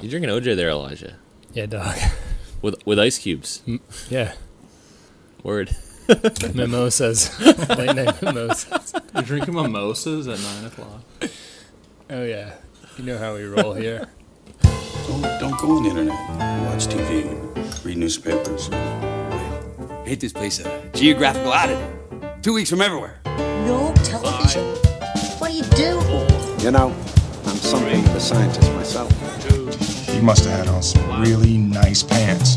You drinking OJ there, Elijah? Yeah, dog. With with ice cubes. Mm, yeah, Word. mimosas, late night mimosas. You're drinking mimosas at nine o'clock. Oh yeah, you know how we roll here. Don't, don't go on the internet. Watch TV, read newspapers. Hate this place a geographical oddity. Two weeks from everywhere. No television? What do you do? You know, I'm something of a scientist myself. You must have had on some really nice pants.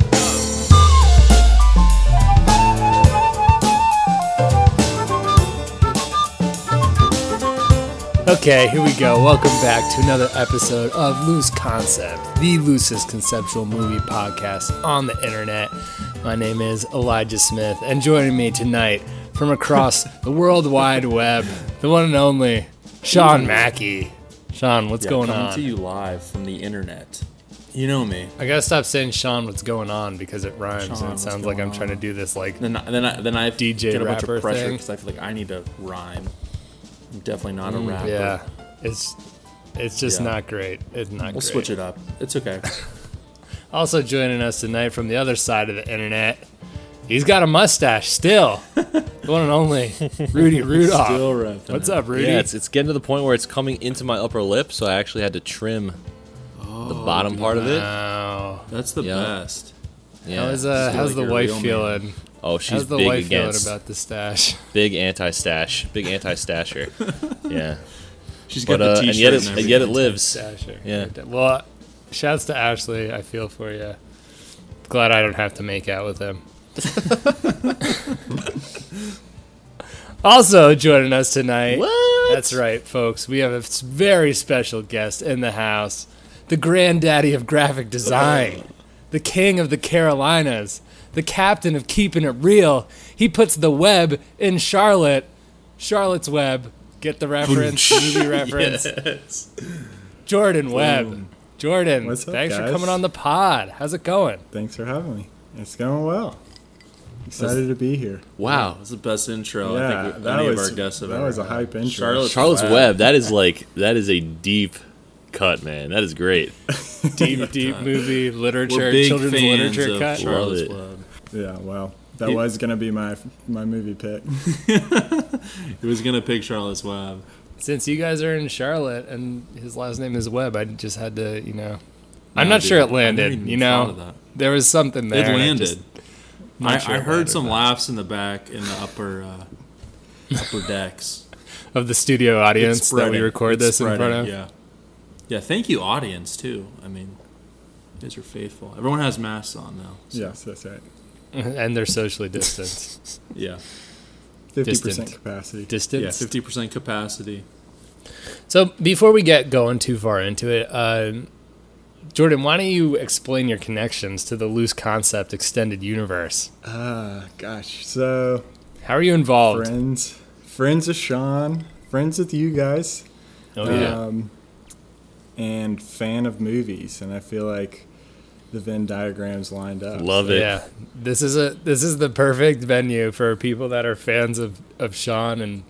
Okay, here we go. Welcome back to another episode of Loose Concept, the loosest conceptual movie podcast on the internet. My name is Elijah Smith, and joining me tonight from across the World Wide Web, the one and only Sean Mackey. Sean, what's Yeah, going coming on? to you live from the internet. You know me. I gotta stop saying Sean, what's going on because it rhymes Sean, and it sounds like I'm trying to do this like Then I, then I, then I DJ get a bunch of pressure because I feel like I need to rhyme. I'm definitely not a rapper. Mm, yeah. It's it's just Yeah. not great. It's not We'll great. switch it up. It's okay. Also joining us tonight from the other side of the internet, he's got a mustache still. the one and only Rudy Rudolph. Still repping What's up, Rudy? Yeah, it's it's getting to the point where it's coming into my upper lip, so I actually had to trim the bottom part of it. Wow. That's the Yeah. best. Yeah. How's, uh, feel how's like the you're a wife real man. feeling? oh, she's How's the big wife feeling against about the stash? big anti-stash, big anti-stasher. yeah, She's got but uh, the and t-shirt yet and it and everything. yet it lives. Stasher. Yeah. Well, shouts to Ashley. I feel for you. Glad I don't have to make out with him. also joining us tonight. What? That's right, folks. We have a s- very special guest in the house. The granddaddy of graphic design. the king of the Carolinas. The captain of keeping it real. He puts the web in Charlotte. Charlotte's Web. Get the reference, movie reference. Yes. Jordan Webb. Jordan, What's up, thanks for coming on the pod. How's it going? Thanks for having me. It's going well. Excited to be here. Wow. That's the best intro I yeah, think that any was of our guests have that ever was a hype intro. Charlotte's Charlotte's Web. Web. That is like that is a deep cut, man. That is great. Deep, deep movie literature, We're big children's fans literature of cut. Charlotte's Love it. Web. Yeah, well, that You- was gonna be my my movie pick. He was gonna pick Charlotte's Web. Since you guys are in Charlotte and his last name is Webb, I just had to, you know. I'm not dude, sure it landed. You know, there was something there. It and I landed. just- I, sure I heard landed, some but- laughs in the back in the upper uh, upper decks. of the studio audience that we record It's this in front of. Yeah, yeah. Thank you, audience too. I mean, you guys are faithful. Everyone has masks on now. so- yes, that's right. and they're socially distanced. Yeah. Fifty Distant. percent capacity. Distance. Yeah. Fifty percent capacity. So before we get going too far into it, uh, Jordan, why don't you explain your connections to the loose concept extended universe? Ah, gosh. So How are you involved? friends, friends of Sean, friends with you guys, Oh yeah. um, and fan of movies, and I feel like the Venn diagrams lined up. Love it. Yeah, this is a this is the perfect venue for people that are fans of, of Sean and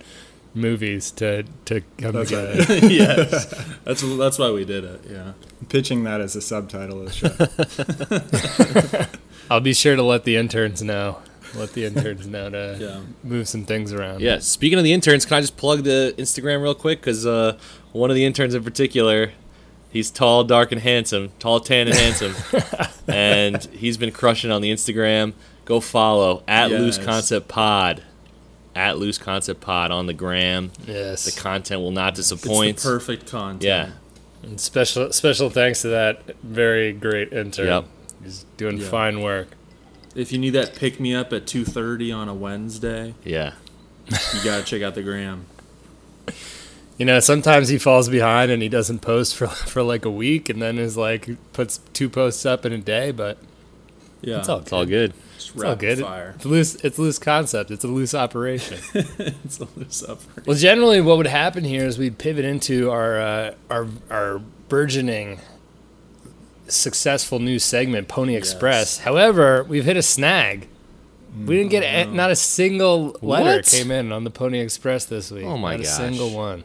movies to to come That's together. right. yes, that's that's why we did it. Yeah. Pitching that as a subtitle of the show. I'll be sure to let the interns know. Let the interns know to Yeah. move some things around. Yeah. Speaking of the interns, can I just plug the Instagram real quick? Because uh, one of the interns in particular, he's tall, dark, and handsome. Tall, tan, and handsome. and he's been crushing on the Instagram. Go follow at Loose Concept Pod. At Loose Concept Pod on the gram. Yes. The content will not It's disappoint. the perfect content. yeah. And special special thanks to that very great intern. Yep. He's doing Yeah. fine work. If you need that pick me up at two thirty on a Wednesday, Yeah. you gotta check out the gram. You know, sometimes he falls behind and he doesn't post for for like a week, and then is like puts two posts up in a day. But Yeah. it's all It's all good. Just It's all good. fire. It's loose. It's loose concept. It's a loose operation. it's a loose up. well, generally, what would happen here is we'd pivot into our uh, our our burgeoning successful new segment, Pony Express. However, we've hit a snag. We didn't get a, not a single letter What? came in on the Pony Express this week. Oh my god. not gosh. a single one.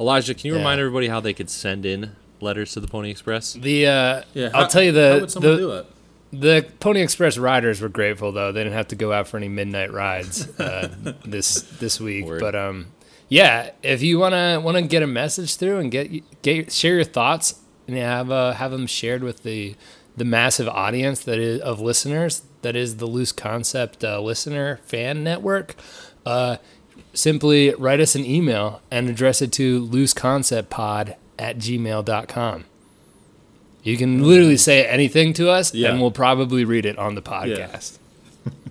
Elijah, can you Yeah. remind everybody how they could send in letters to the Pony Express? The uh, Yeah, I'll how- tell you how the would the, do the Pony Express riders were grateful though. They didn't have to go out for any midnight rides uh, this this week. Word. But um, yeah, if you wanna wanna get a message through and get get share your thoughts and have uh, have them shared with the the massive audience that is of listeners that is the Loose Concept uh, listener fan network. Uh, simply write us an email and address it to looseconceptpod at gmail.com. You can literally mm-hmm. say anything to us, Yeah. and we'll probably read it on the podcast.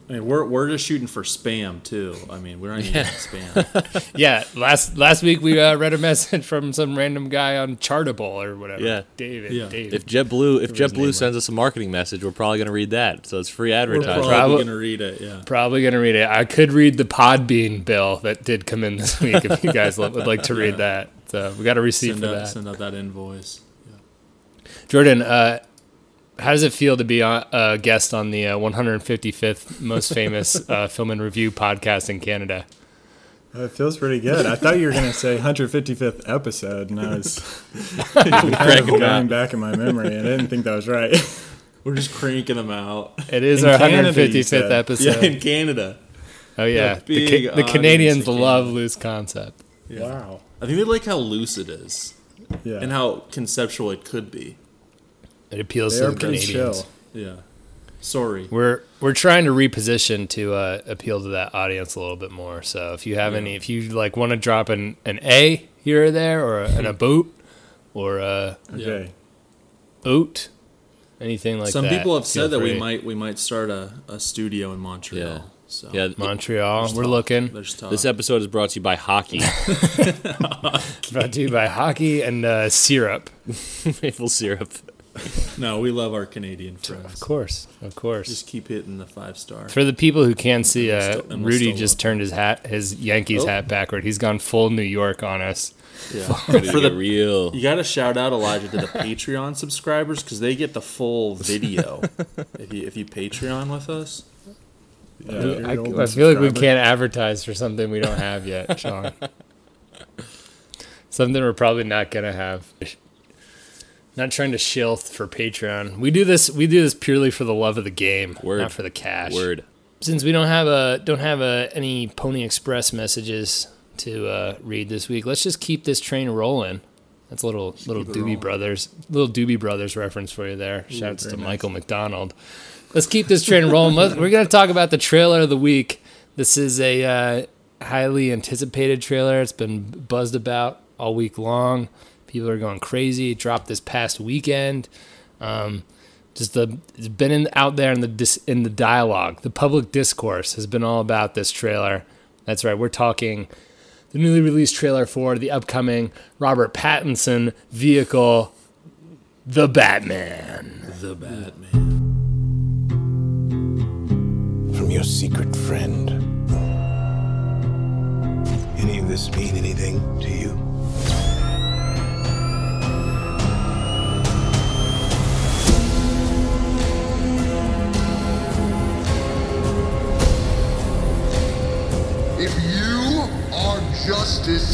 I mean, we're we're just shooting for spam too. I mean, we're not even spam. Yeah, last last week we uh, read a message from some random guy on Chartable or whatever. Yeah. David. Yeah. David. If JetBlue if his name JetBlue right. sends us a marketing message, we're probably gonna read that. So it's free advertising. We're advertising. probably Prob- gonna read it. Yeah. Probably gonna read it. I could read the Podbean bill that did come in this week if you guys would like to read that. So we got a receipt Send for out, that. send out that invoice. Jordan, uh, how does it feel to be a a guest on the uh, 155th most famous uh, film and review podcast in Canada? Uh, It feels pretty good. I thought you were going to say 155th episode, and I was kind of going back in my memory, and I didn't think that was right. We're just cranking them out. It is In our Canada, 155th episode. Yeah, in Canada. oh yeah, Yeah, the, Ca- the Canadians love Canada. loose concept. Wow. I think they like how loose it is Yeah. and how conceptual it could be. It appeals they to the pretty Canadians. chill. Yeah. Sorry. We're we're trying to reposition to uh, appeal to that audience a little bit more. So if you have any, if you like want to drop an, an A here or there, or a, an a boot, or a Okay. oat, anything like Some that. Some people have feel said that we might we might start a, a studio in Montreal. Yeah. So Yeah, Montreal. there's We're talk. looking. This episode is brought to you by hockey. Brought to you by hockey and uh, syrup. Maple syrup. no, we love our Canadian friends. Of course, of course. Just keep hitting the five star. For the people who can't see, uh, still- we'll Rudy still just turned his hat, his Yankees Oh. hat backward. He's gone full New York on us. Yeah. For For the real. You got to shout out Elijah to the Patreon subscribers because they get the full video if you if you Patreon with us. Yeah, I, I an old feel like we can't advertise for something we don't have yet, Sean. something we're probably not gonna have. Not trying to shill for Patreon. We do this. We do this purely for the love of the game, Word. not for the cash. Word. Since we don't have a don't have a, any Pony Express messages to uh, read this week, let's just keep this train rolling. That's a little little Doobie rolling. Brothers, little Doobie Brothers reference for you there. Shouts to nice. Michael McDonald. Let's keep this train rolling. We're gonna talk about the trailer of the week. This is a uh, highly anticipated trailer. It's been buzzed about all week long. People are going crazy. It dropped this past weekend. Um, just the it's been in, out there in the dis, in the dialogue. The public discourse has been all about this trailer. That's right. We're talking the newly released trailer for the upcoming Robert Pattinson vehicle, The Batman. The Batman. from your secret friend. Any of this mean anything to you? Justice,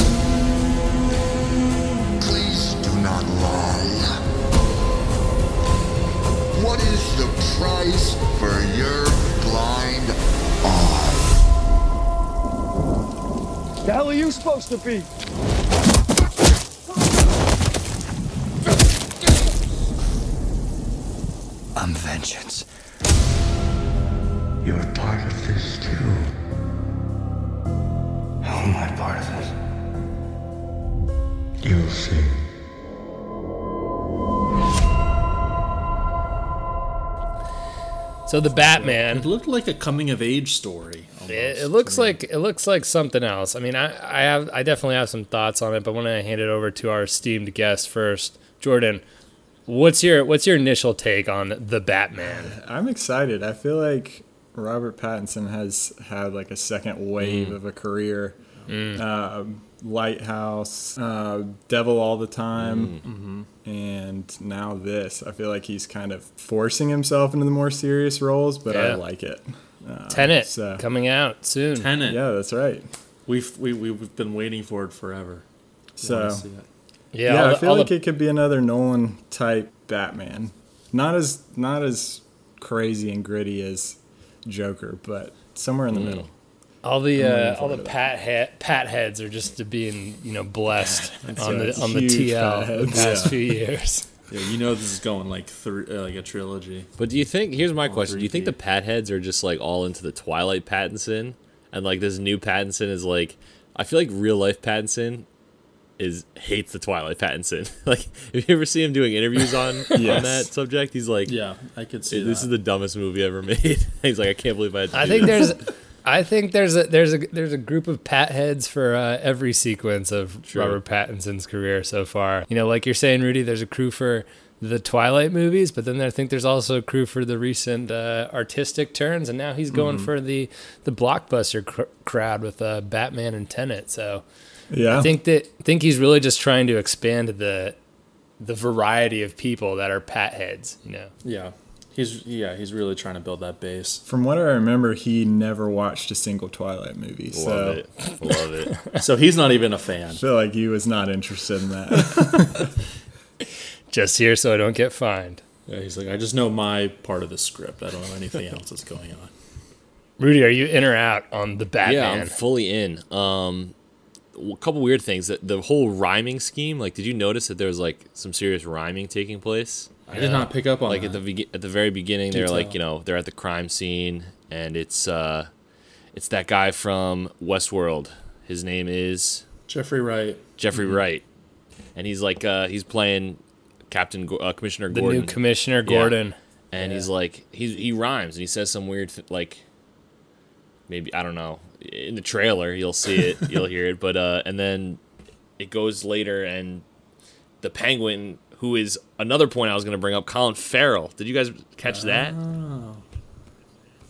please do not lie. What is the price for your blind eye? The hell are you supposed to be? So the Batman. It looked like a coming of age story. almost It, it looks like it looks like something else. I mean, I, I have I definitely have some thoughts on it, but when I hand it over to our esteemed guest first, Jordan, what's your what's your initial take on the Batman? I'm excited. I feel like Robert Pattinson has had like a second wave Mm. of a career. Uh, Lighthouse, uh, Devil All the Time, Mm-hmm. and now this. I feel like he's kind of forcing himself into the more serious roles, but I like it. Uh, Tenet so- coming out soon. Tenet. Yeah, that's right. We've we, we've been waiting for it forever. So it. Yeah, Yeah, I the- feel all like the- it could be another Nolan type Batman. Not as not as crazy and gritty as Joker, but somewhere in the middle. All the uh, all the pat he- pat heads are just to being you know blessed on yeah, the on the huge TL pat the past Yeah. few years. Yeah, you know this is going like three, uh, like a trilogy. But do you think? Here's my question: Do you think the. Pat heads are just like all into the Twilight Pattinson, and like this new Pattinson is like? I feel like real life Pattinson is hates the Twilight Pattinson. like, if you ever see him doing interviews on on that subject, he's like, Yeah, I could see this that. is the dumbest movie ever made." he's like, "I can't believe I had to I do think this." there's I think there's a there's a there's a group of pat heads for uh, every sequence of. Robert Pattinson's career so far. You know, like you're saying, Rudy, there's a crew for the Twilight movies, but then I think there's also a crew for the recent uh, artistic turns, and now he's going for the the blockbuster cr- crowd with uh, Batman and Tenet. So Yeah. I think that I think he's really just trying to expand the the variety of people that are pat heads. You know. yeah, he's yeah he's really trying to build that base. From what I remember, he never watched a single Twilight movie. Love so it, love it. So he's not even a fan. I feel like he was not interested in that. Just here so I don't get fined. Yeah, he's like, I just know my part of the script. I don't know anything else that's going on. Rudy, are you in or out on the Batman? Yeah, I'm fully in. Um, a couple weird things. That the whole rhyming scheme. Like, did you notice that there was like some serious rhyming taking place? I did not pick up on like that. at the begi- at the very beginning they're like you know they're at the crime scene and it's uh it's that guy from Westworld his name is Jeffrey Wright. Jeffrey Mm-hmm. Wright and he's like uh he's playing Captain Go- uh, Commissioner the Gordon new Commissioner Yeah. Gordon. and he's like he he rhymes and he says some weird th- like maybe I don't know in the trailer you'll see it you'll hear it but uh and then it goes later and the penguin who is another point I was going to bring up Colin Farrell did you guys catch that oh.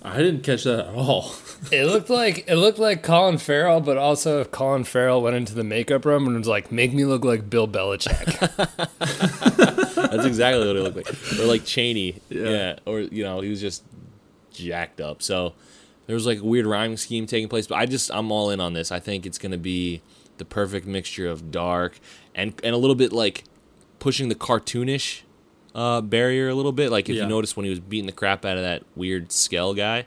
I didn't catch that at all. It looked like it looked like Colin Farrell, but also if Colin Farrell went into the makeup room and was like, "Make me look like Bill Belichick." That's exactly what it looked like. Or like Cheney. Yeah. Or, you know, he was just jacked up. So there was like a weird rhyming scheme taking place. But I just, I'm all in on this. I think it's going to be the perfect mixture of dark and, and a little bit like pushing the cartoonish uh, barrier a little bit. Like if Yeah. you notice when he was beating the crap out of that weird Skell guy,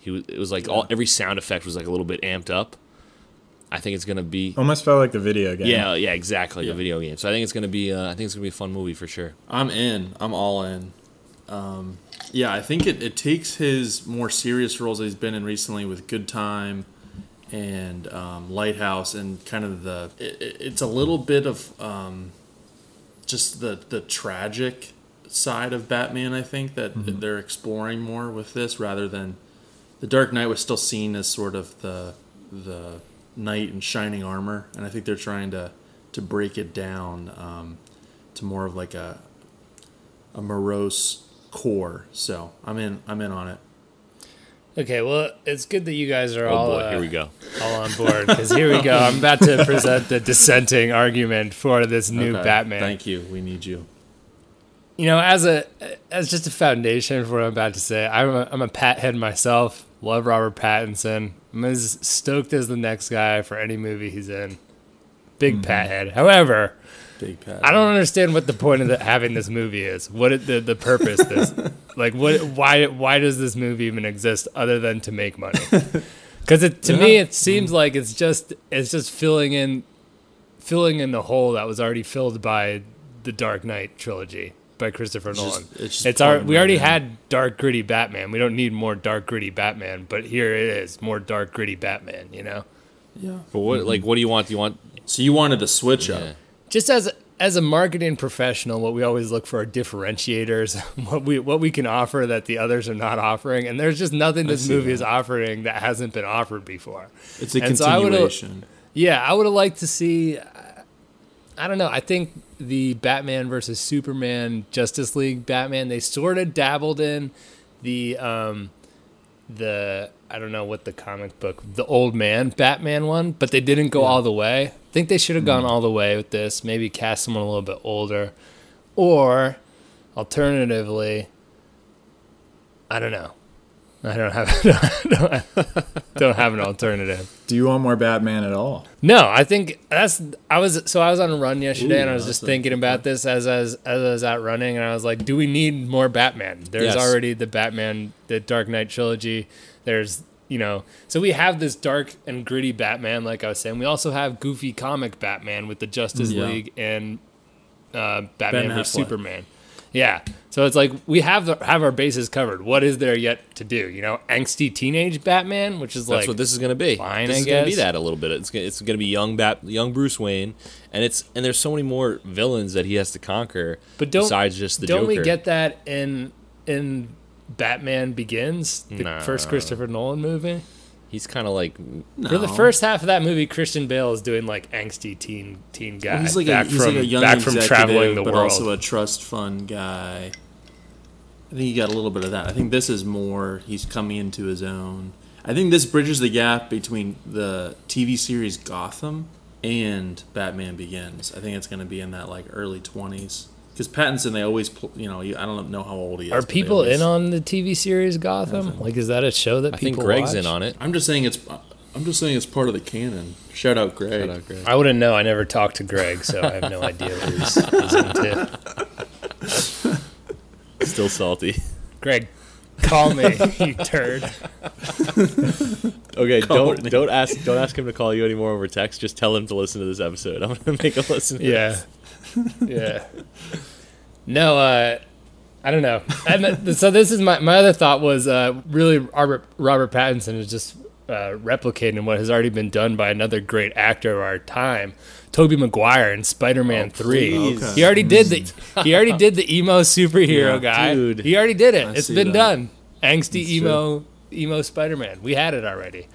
he was, it was like all every sound effect was like a little bit amped up. I think it's going to be. Almost felt like the video game. Yeah, yeah, exactly. Yeah. The video game. So I think it's gonna be. Uh, I think it's gonna be a fun movie for sure. I'm in. I'm all in. Um, yeah, I think it, it takes his more serious roles that he's been in recently with Good Time and um, Lighthouse and kind of the. It- it's a little bit of um, just the the tragic side of Batman. I think that they're exploring more with this rather than the Dark Knight was still seen as sort of the the knight in shining armor, and I think they're trying to to break it down um, to more of like a a morose core. So I'm in. I'm in on it. Okay, well, it's good that you guys are Oh all boy, uh, here we go. all on board because here we go. I'm about to present the dissenting argument for this new Okay, Batman. Thank you. We need you. You know, as a as just a foundation for what I'm about to say, I'm a, I'm a Pat head myself. Love Robert Pattinson. I'm as stoked as the next guy for any movie he's in. Big Pat head. However, Big Pat. I don't understand what the point of the, having this movie is. What it, the the purpose this like what why why does this movie even exist other than to make money? Because it to me it seems mm-hmm. like it's just it's just filling in filling in the hole that was already filled by the Dark Knight trilogy by Christopher just- Nolan. it's just it's our we already in. had dark gritty Batman. We don't need more dark gritty Batman, but here it is, more dark gritty Batman. You know. Yeah. But what like mm-hmm. what do you want? Do you want? So you wanted to switch Yeah. up. Just as as a marketing professional, what we always look for are differentiators, what we what we can offer that the others are not offering, and there's just nothing this movie that. is offering that hasn't been offered before. It's a And so I continuation. Yeah, I would have liked to see. I don't know. I think the Batman versus Superman Justice League Batman they sort of dabbled in the um the I don't know what the comic book the old man Batman one, but they didn't go all the way. I think they should have gone mm. all the way with this. Maybe cast someone a little bit older, or alternatively, I don't know. I don't have don't have, don't have an alternative. Do you want more Batman at all? No, I think that's I was so I was on a run yesterday Ooh, and I was just a thinking about this as as as I was out running and I was like, do we need more Batman? There's Yes. already the Batman, the Dark Knight trilogy. There's you know, so we have this dark and gritty Batman, like I was saying. We also have goofy comic Batman with the Justice Yeah. League and uh, Batman vs Superman. Yeah, so it's like we have the, have our bases covered. What is there yet to do? You know, angsty teenage Batman, which is That's like what this is gonna be. fine, this I is gonna be that a little bit. It's gonna, it's gonna be young Bat, young Bruce Wayne, and it's and there's so many more villains that he has to conquer. But don't besides just the don't Joker. we get that in in Batman Begins, the Nah. first Christopher Nolan movie? He's kind of like For the first half of that movie, Christian Bale is doing like angsty teen teen guy Well, he's like back a he's from like a young back from executive, traveling the but world. also a trust fund guy. I think you got a little bit of that. I think this is more he's coming into his own. I think this bridges the gap between the TV series Gotham and Batman Begins. I think it's going to be in that like early twenties because Pattinson they always pl- you know I don't know how old he is. Are people always- in on the TV series Gotham? Like, is that a show that I think people Greg's watch? in on it. I'm just saying it's. I'm just saying it's part of the canon. Shout out Greg. Shout out, Greg. I wouldn't know. I never talked to Greg, so I have no idea what he's, he's into. Still salty. Greg, call me, you turd. Okay, Call don't me. don't ask don't ask him to call you anymore over text. Just tell him to listen to this episode. I'm gonna make him listen. To Yeah, yeah. No, uh, I don't know. And so this is my my other thought was uh, really Robert Robert Pattinson is just uh, replicating what has already been done by another great actor of our time, Tobey Maguire in Spider Man Three. Okay. He already did the he already did the emo superhero Yeah, guy. dude. He already did it. I it's been that. done. Angsty That's emo emo Spider Man. We had it already.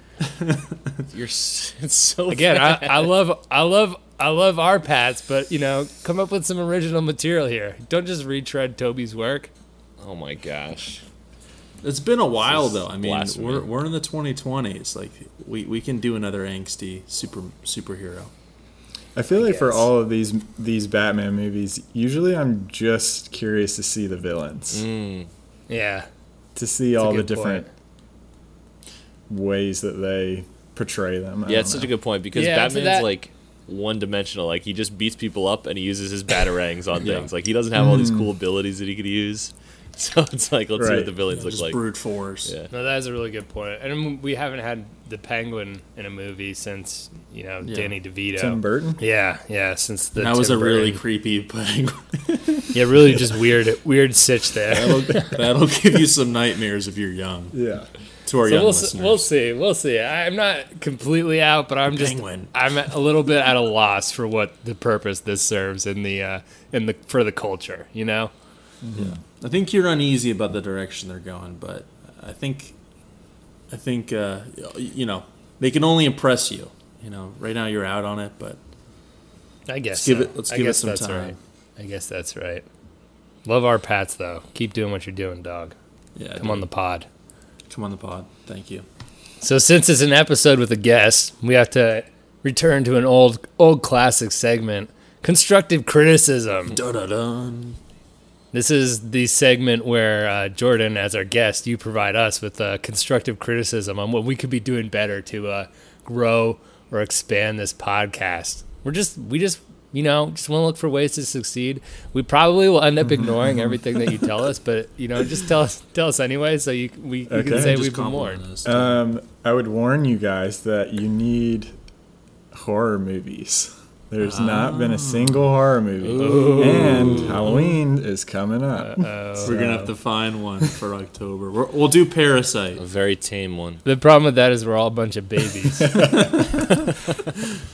You're it's so Again, I. I love, I love, I love our paths, but you know, come up with some original material here. Don't just retread Tobey's work. oh my gosh. It's been a while though. I mean, blasphemy. we're, we're in the 2020s. Like we, we can do another angsty super superhero. I feel like for all of these these Batman movies, usually I'm just curious to see the villains, Mm. Yeah, to see That's all the good different ways that they portray them. I Yeah, don't it's such a good point because Yeah, to Batman's that- like one dimensional. Like he just beats people up and he uses his batarangs on things. Like he doesn't have all these hmm. cool abilities that he could use. So it's like let's see what the villains look Just like. brute force. Yeah. no, that is a really good point. And we haven't had the Penguin in a movie since you know Yeah. Danny DeVito. Tim Burton. Yeah, yeah, since the that was Tim a really creepy penguin. yeah, really just weird, weird sitch there. that'll, that'll give you some nightmares if you're young. Yeah. To our So young we'll, s- listeners. we'll see. We'll see. I'm not completely out, but I'm just Penguin. I'm a little bit at a loss for what the purpose this serves in the uh, in the for the culture. You know. Yeah. I think you're uneasy about the direction they're going, but I think, I think, uh, you know, they can only impress you. You know, right now you're out on it, but I guess. Let's give it- let's I give it some that's time. Right. I guess that's right. Love our Pats though. Keep doing what you're doing, dog. yeah, Come on the pod. Come on the pod. Thank you. So since it's an episode with a guest, we have to return to an old old classic segment, constructive criticism. Da da dun. This is the segment where uh, Jordan, as our guest, you provide us with uh, constructive criticism on what we could be doing better to uh, grow or expand this podcast. We're just, we just, you know, just want to look for ways to succeed. We probably will end up mm-hmm. ignoring mm-hmm. everything that you tell us, but you know, just tell us, tell us anyway, so you we you Okay. can say Just we've been compliment warned. Um, I would warn you guys that you need horror movies. There's not been a ah. single horror movie, and Halloween is coming up. We're gonna have to find one for October. We're, we'll do Parasite. A very tame one. The problem with that is we're all a bunch of babies.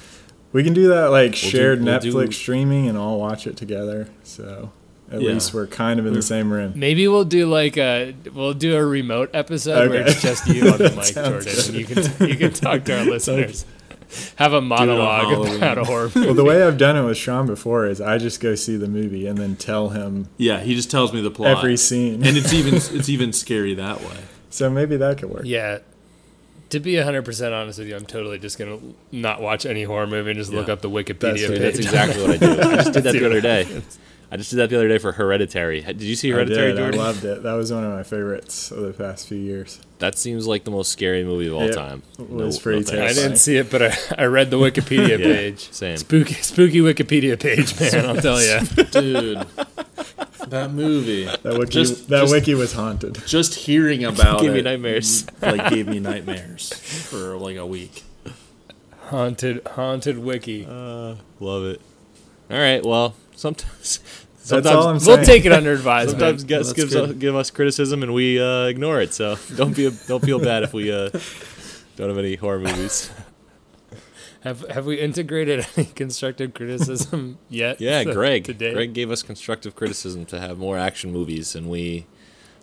We can do that like do- shared we'll do- Netflix streaming and all watch it together. So at Yeah. least we're kind of in the same room. Maybe we'll do like a we'll do a remote episode where it's just you on the mic, Sounds Jordan, and you can you can talk to our listeners. Have a monologue about a horror movie. Well, the way I've done it with Sean before is I just go see the movie and then tell him Yeah, he just tells me the plot. every scene. and it's even it's even scary that way. so maybe that could work. Yeah. To be 100% honest with you, I'm totally just going to not watch any horror movie and just look up the Wikipedia That's- page. That's exactly what I did. I just did that the other day. I just did that the other day for Hereditary. Did you see I Hereditary, did. I loved it. That was one of my favorites of the past few years. That seems like the most scary movie of all It time. was pretty thanks. I didn't see it, but I, I read the Wikipedia Yeah, page. same. Spooky, spooky Wikipedia page, man. I'll tell you. Dude, that movie. That wiki, Just- that just- wiki was haunted. Just hearing about Gave me nightmares. like gave me nightmares for like a week. Haunted, haunted wiki. Uh, Love it. All right. Well, sometimes. That's Sometimes all I'm we'll take it under advisement. Sometimes guests that's gives us, give us criticism and we uh, ignore it. So don't be don't feel bad if we uh, don't have any horror movies. Have have we integrated any constructive criticism yet? Yeah, to- Greg. to date? Greg gave us constructive criticism to have more action movies, and we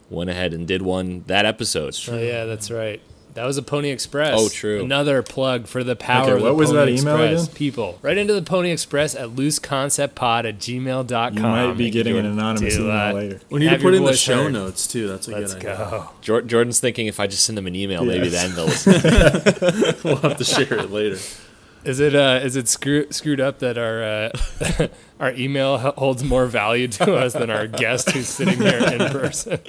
went ahead and did one that episode. Oh yeah, that's right. That was a Pony Express. Oh, true. Another plug for the power Okay, of the what was Pony that email Express. again? People, right into the Pony Express at looseconceptpod at gmail.com. You might be getting an anonymous To, email uh, later. We need Have to put your in the show heard. notes too. That's a Let's good idea. go. Jordan's thinking if I just send them an email, maybe then they'll listen. We'll have to share it later. Is it uh is it screw- screwed up that our uh, our email holds more value to us than our guest who's sitting here in person?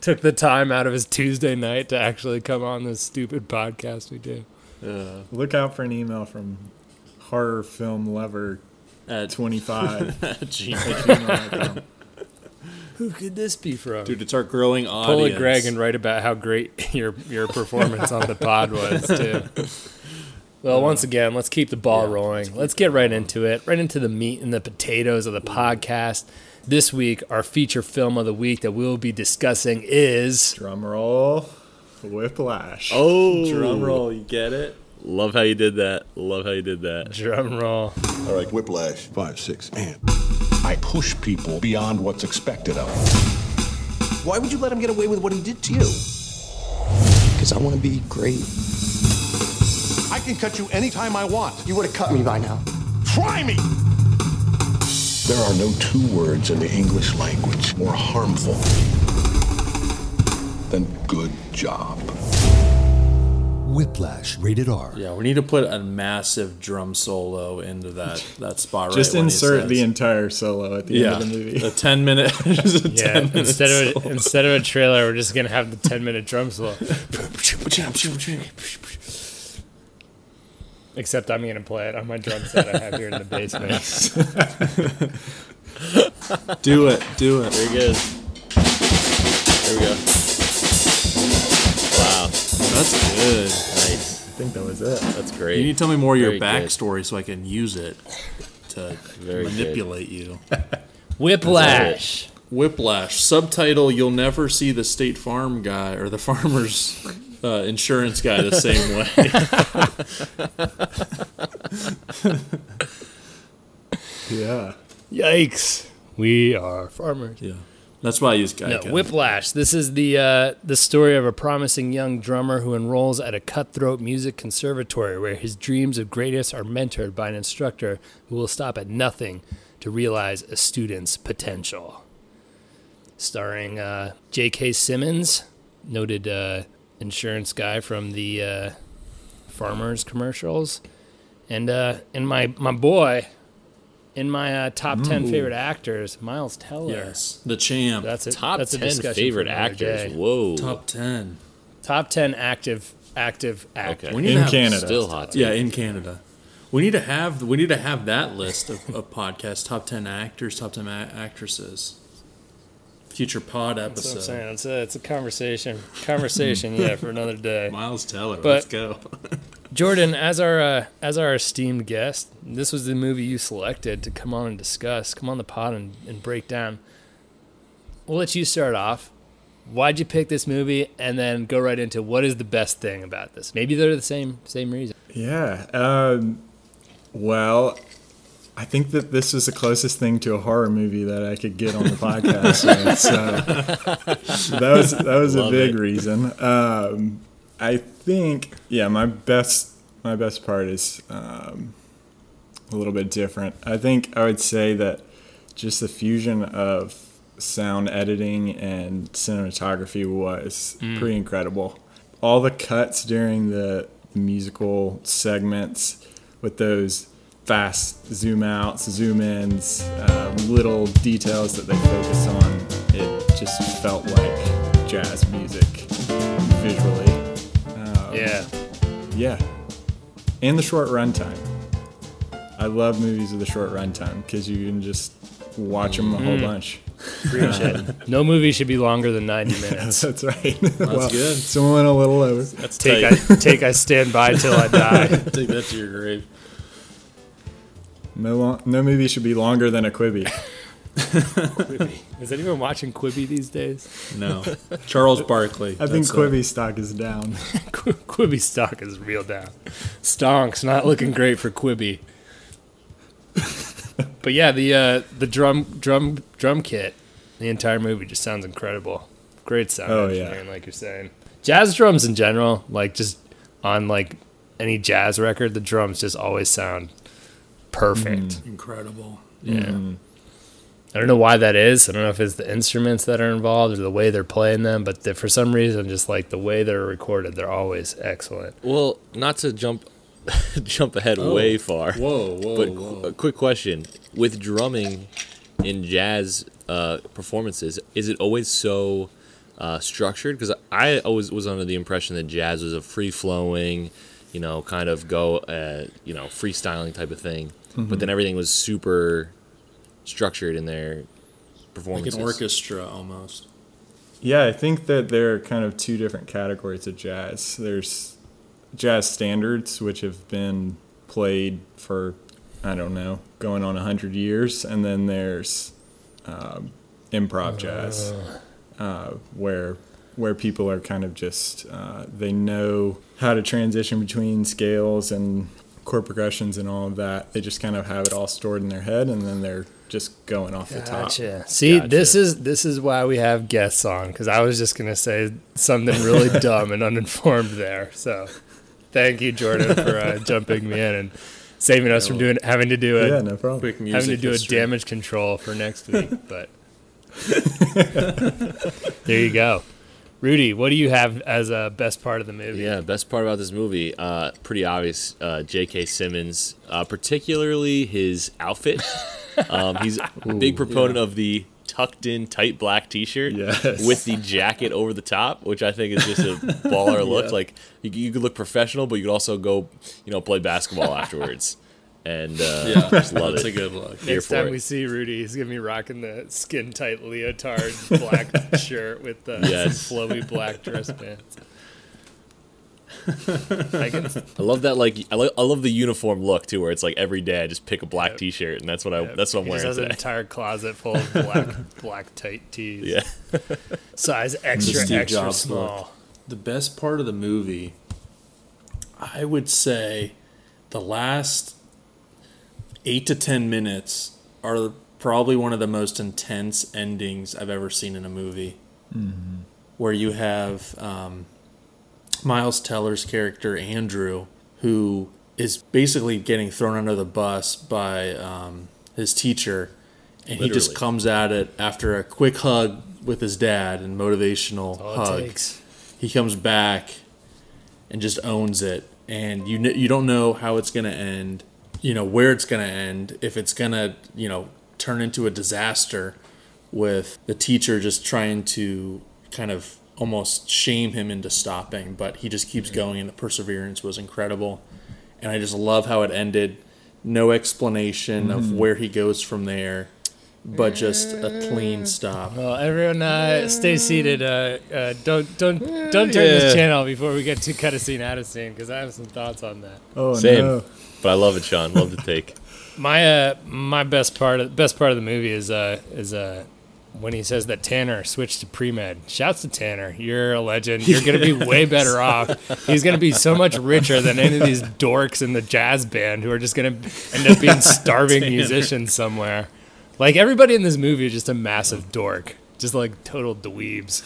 Took the time out of his Tuesday night to actually come on this stupid podcast we do. Look out for an email from horror film lover At 25. at gmail.com. Who could this be from? Dude, it's our growing audience. Pull audience. a Greg and write about how great your your performance on the pod was too. Well, once again, let's keep the ball rolling. Let's get right into it, right into the meat and the potatoes of the podcast. This week, our feature film of the week that we'll be discussing is drumroll. Whiplash. Oh, drumroll. You get it? Love how you did that. Love how you did that. Drumroll. All right, Whiplash. Five, six, and. I push people beyond what's expected of them. Why would you let him get away with what he did to you? Because I want to be great. I can cut you anytime I want. You would have cut me by now. Try me! There are no two words in the English language more harmful than good job. Whiplash, rated R. Yeah, we need to put a massive drum solo into that that spot. Just right when he insert the entire solo at the yeah, end of the movie. a ten minute. a Yeah, 10 minute instead of a, instead of a trailer, we're just gonna have the ten minute drum solo. Except I'm gonna play it on my drum set I have here in the basement. do it, do it. Very good. There we go. Wow, That's good. nice. I think that was it. That's great. You need to tell me more of your Very good. backstory so I can use it to Very good. manipulate you. Whiplash. Whiplash subtitle: You'll never see the State Farm guy or the farmer's uh, insurance guy the same way. Yeah. Yikes. We are farmers. yeah, that's why I use No, Whiplash. This is the uh, the story of a promising young drummer who enrolls at a cutthroat music conservatory where his dreams of greatness are mentored by an instructor who will stop at nothing to realize a student's potential. Starring uh, J.K. Simmons, noted uh, insurance guy from the uh, Farmers commercials, and uh, and my my boy. In my uh, top ten favorite actors, Miles Teller. yes, the champ. That's a Top that's a ten discussion favorite for another actors. day. Whoa. top ten. Top ten active active actors. Okay. We need In Canada. Still hot. Yeah, in Canada. We need to have we need to have that list of, of podcasts: top ten actors, top ten a- actresses. Future pod episode. That's what I'm episode. saying. It's a it's a conversation. Conversation, yeah, for another day. Miles Teller. But- let's go. Jordan, as our uh, as our esteemed guest, this was the movie you selected to come on and discuss, come on the pod and, and break down. We'll let you start off. Why'd you pick this movie, and then go right into what is the best thing about this? Maybe they're the same same reason. Yeah. Um, well, I think that this was the closest thing to a horror movie that I could get on the podcast. so that was that was a big it. reason. Um, I think yeah, my best my best part is um, a little bit different. I think I would say that just the fusion of sound editing and cinematography was pretty incredible. All the cuts during the musical segments with those fast zoom outs, zoom ins, uh, little details that they focus on. It just felt like jazz music visually. Um, Yeah. Yeah. And the short runtime. I love movies with a short runtime because you can just watch them a whole Mm. bunch. Preach. No movie should be longer than 90 minutes. That's right. That's good. Someone went a little over. That's Take I, take I stand by till I die. Take that to your grave. No, long, no movie should be longer than a Quibi. Is anyone watching Quibi these days? No. Charles Barkley. I think That's, uh, Quibi stock is down. Qu- Quibi stock is real down. Stonks not looking great for Quibi. but yeah, the uh, the drum drum drum kit, the entire movie just sounds incredible. Great sound Oh, yeah. like you're saying. Jazz drums in general, like just on like any jazz record, the drums just always sound perfect. Incredible. Yeah. I don't know why that is. I don't know if it's the instruments that are involved or the way they're playing them, but the, for some reason, just like the way they're recorded, they're always excellent. Well, not to jump jump ahead Oh. way far. Whoa, whoa, But whoa. a quick question: with drumming in jazz uh, performances, is it always so uh, structured? Because I always was under the impression that jazz was a free flowing, you know, kind of go, uh, you know, freestyling type of thing. But then everything was super structured in their performance. Like an orchestra almost. Yeah, I think that there are kind of two different categories of jazz. There's jazz standards, which have been played for, I don't know, going on 100 years. And then there's um, improv jazz, uh, where where people are kind of just, uh, they know how to transition between scales and chord progressions and all of that. They just kind of have it all stored in their head, and then they're just going off the top. Gotcha. See, this is this is why we have guests on because I was just gonna say something really dumb and uninformed there. So, thank you, Jordan, for uh, jumping me in and saving us from doing having to do a Yeah, no problem. Quick music having to do history. a damage control for next week. But there you go, Rudy. What do you have as a best part of the movie? Yeah, best part about this movie, uh, pretty obvious. Uh, J.K. Simmons, uh, particularly his outfit. Um, he's a big proponent of the tucked-in tight black T-shirt Yes. with the jacket over the top, which I think is just a baller look. Yeah. Like you, you could look professional, but you could also go, you know, play basketball afterwards. And uh, Yeah, just love that's it. a good look. Here Next time it. we see Rudy, he's gonna be rocking the skin tight leotard black shirt with the Yes. flowy black dress pants. I can, I love that. Like I, lo- I love the uniform look too, where it's like every day I just pick a black Yep. T-shirt, and that's what I that's what I'm he just wearing has an entire closet full of black black tight tees. Yeah. size extra extra Jobs small. look. The best part of the movie, I would say, the last eight to ten minutes are probably one of the most intense endings I've ever seen in a movie. Where you have um, Miles Teller's character Andrew, who is basically getting thrown under the bus by um, his teacher, and he just comes at it after a quick hug with his dad and motivational All it hug he comes back and just owns it. And you kn- you don't know how it's going to end you know where it's going to end if it's going to you know turn into a disaster with the teacher just trying to kind of almost shame him into stopping but he just keeps going and the perseverance was incredible. And i just love how it ended. No explanation of where he goes from there but just a clean stop. Well, everyone, uh, stay seated. Uh, uh, don't don't don't turn this channel before we get to cut a scene out of scene because I have some thoughts on that. Oh, Same, no. But I love it, Sean. Love the take. My uh, my best part of best part of the movie is uh is uh when he says that Tanner switched to pre med. Shouts to Tanner, you're a legend. You're gonna be way better off. He's gonna be so much richer than any of these dorks in the jazz band who are just gonna end up being starving musicians somewhere. Like everybody in this movie is just a massive dork. Just like total dweebs,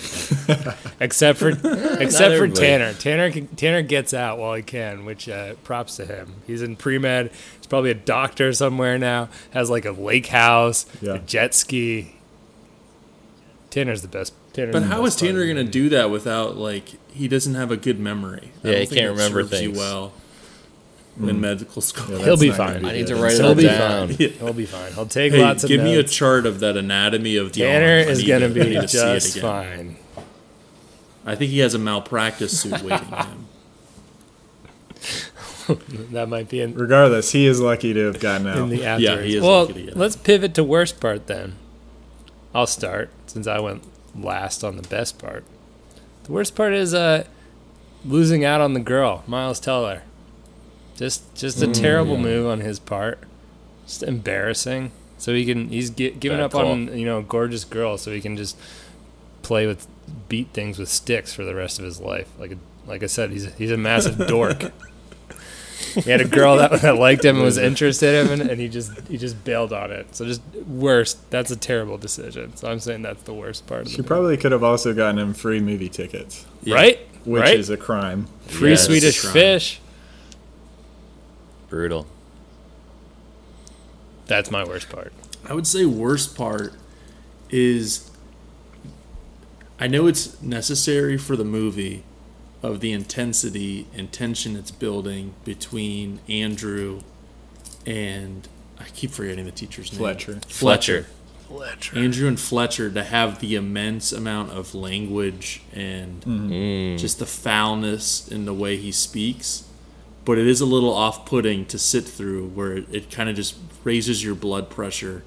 except for except for. Tanner. Tanner can, Tanner gets out while he can, which uh, props to him. He's in pre med. He's probably a doctor somewhere now. Has like a lake house, Yeah. a jet ski. Tanner's the best. Tanner's But the how best is Tanner going to do that without like he doesn't have a good memory? I Yeah, don't he think can't that remember serves you things. well. In medical school. Yeah, He'll be that's not fine. I need to write it He'll all be down. fine. He'll be fine. He'll take Hey, lots of give me a notes. chart of that anatomy of the Tanner arm. I is need gonna to- I be need to see it just again. fine. I think he has a malpractice suit waiting for him. That might be in, Regardless, he is lucky to have gotten out. in the after. Yeah, he is well, lucky to get it. let's pivot to worst part then. I'll start since I went last on the best part. The worst part is uh, losing out on the girl, Miles Teller. Just just a Mm. terrible move on his part. Just embarrassing. So he can he's gi- giving Bad up on you know a gorgeous girl, so he can just play with beat things with sticks for the rest of his life. Like a, like I said, he's he's a massive dork. He had a girl that, that liked him and was interested in him, and he just he just bailed on it. So just worst. That's a terrible decision. So I'm saying that's the worst part of it. She the probably could have also gotten him free movie tickets, Yeah. right, which right. is a crime. Free Yes. Swedish Crime. fish. Brutal. That's my worst part. I would say worst part is I know it's necessary for the movie of the intensity and tension it's building between Andrew and I keep forgetting the teacher's name. Fletcher. Fletcher. Fletcher. Andrew and Fletcher to have the immense amount of language and Mm. just the foulness in the way he speaks. But it is a little off putting to sit through where it, it kind of just raises your blood pressure.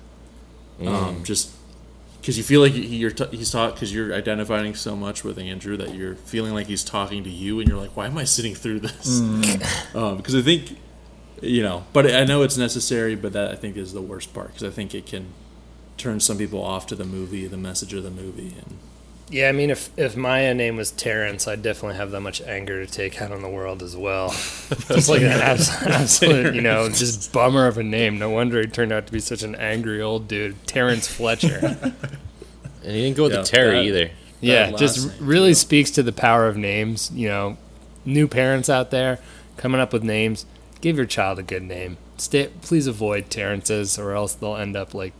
Um, just because you feel like you're t- he's taught because you're identifying so much with Andrew that you're feeling like he's talking to you and you're like, why am I sitting through this? um, because I think, you know, but I know it's necessary, but that I think is the worst part because I think it can turn some people off to the movie, the message of the movie, and Yeah, I mean, if if my name was Terrence, I'd definitely have that much anger to take out on the world as well. just like an abs- absolute, you know, just bummer of a name. No wonder he turned out to be such an angry old dude, Terrence Fletcher. And he didn't go with Yeah, the Terry that- either. yeah, just name, really yeah. speaks to the power of names. You know, new parents out there coming up with names. Give your child a good name. Stay, please avoid Terrences, or else they'll end up like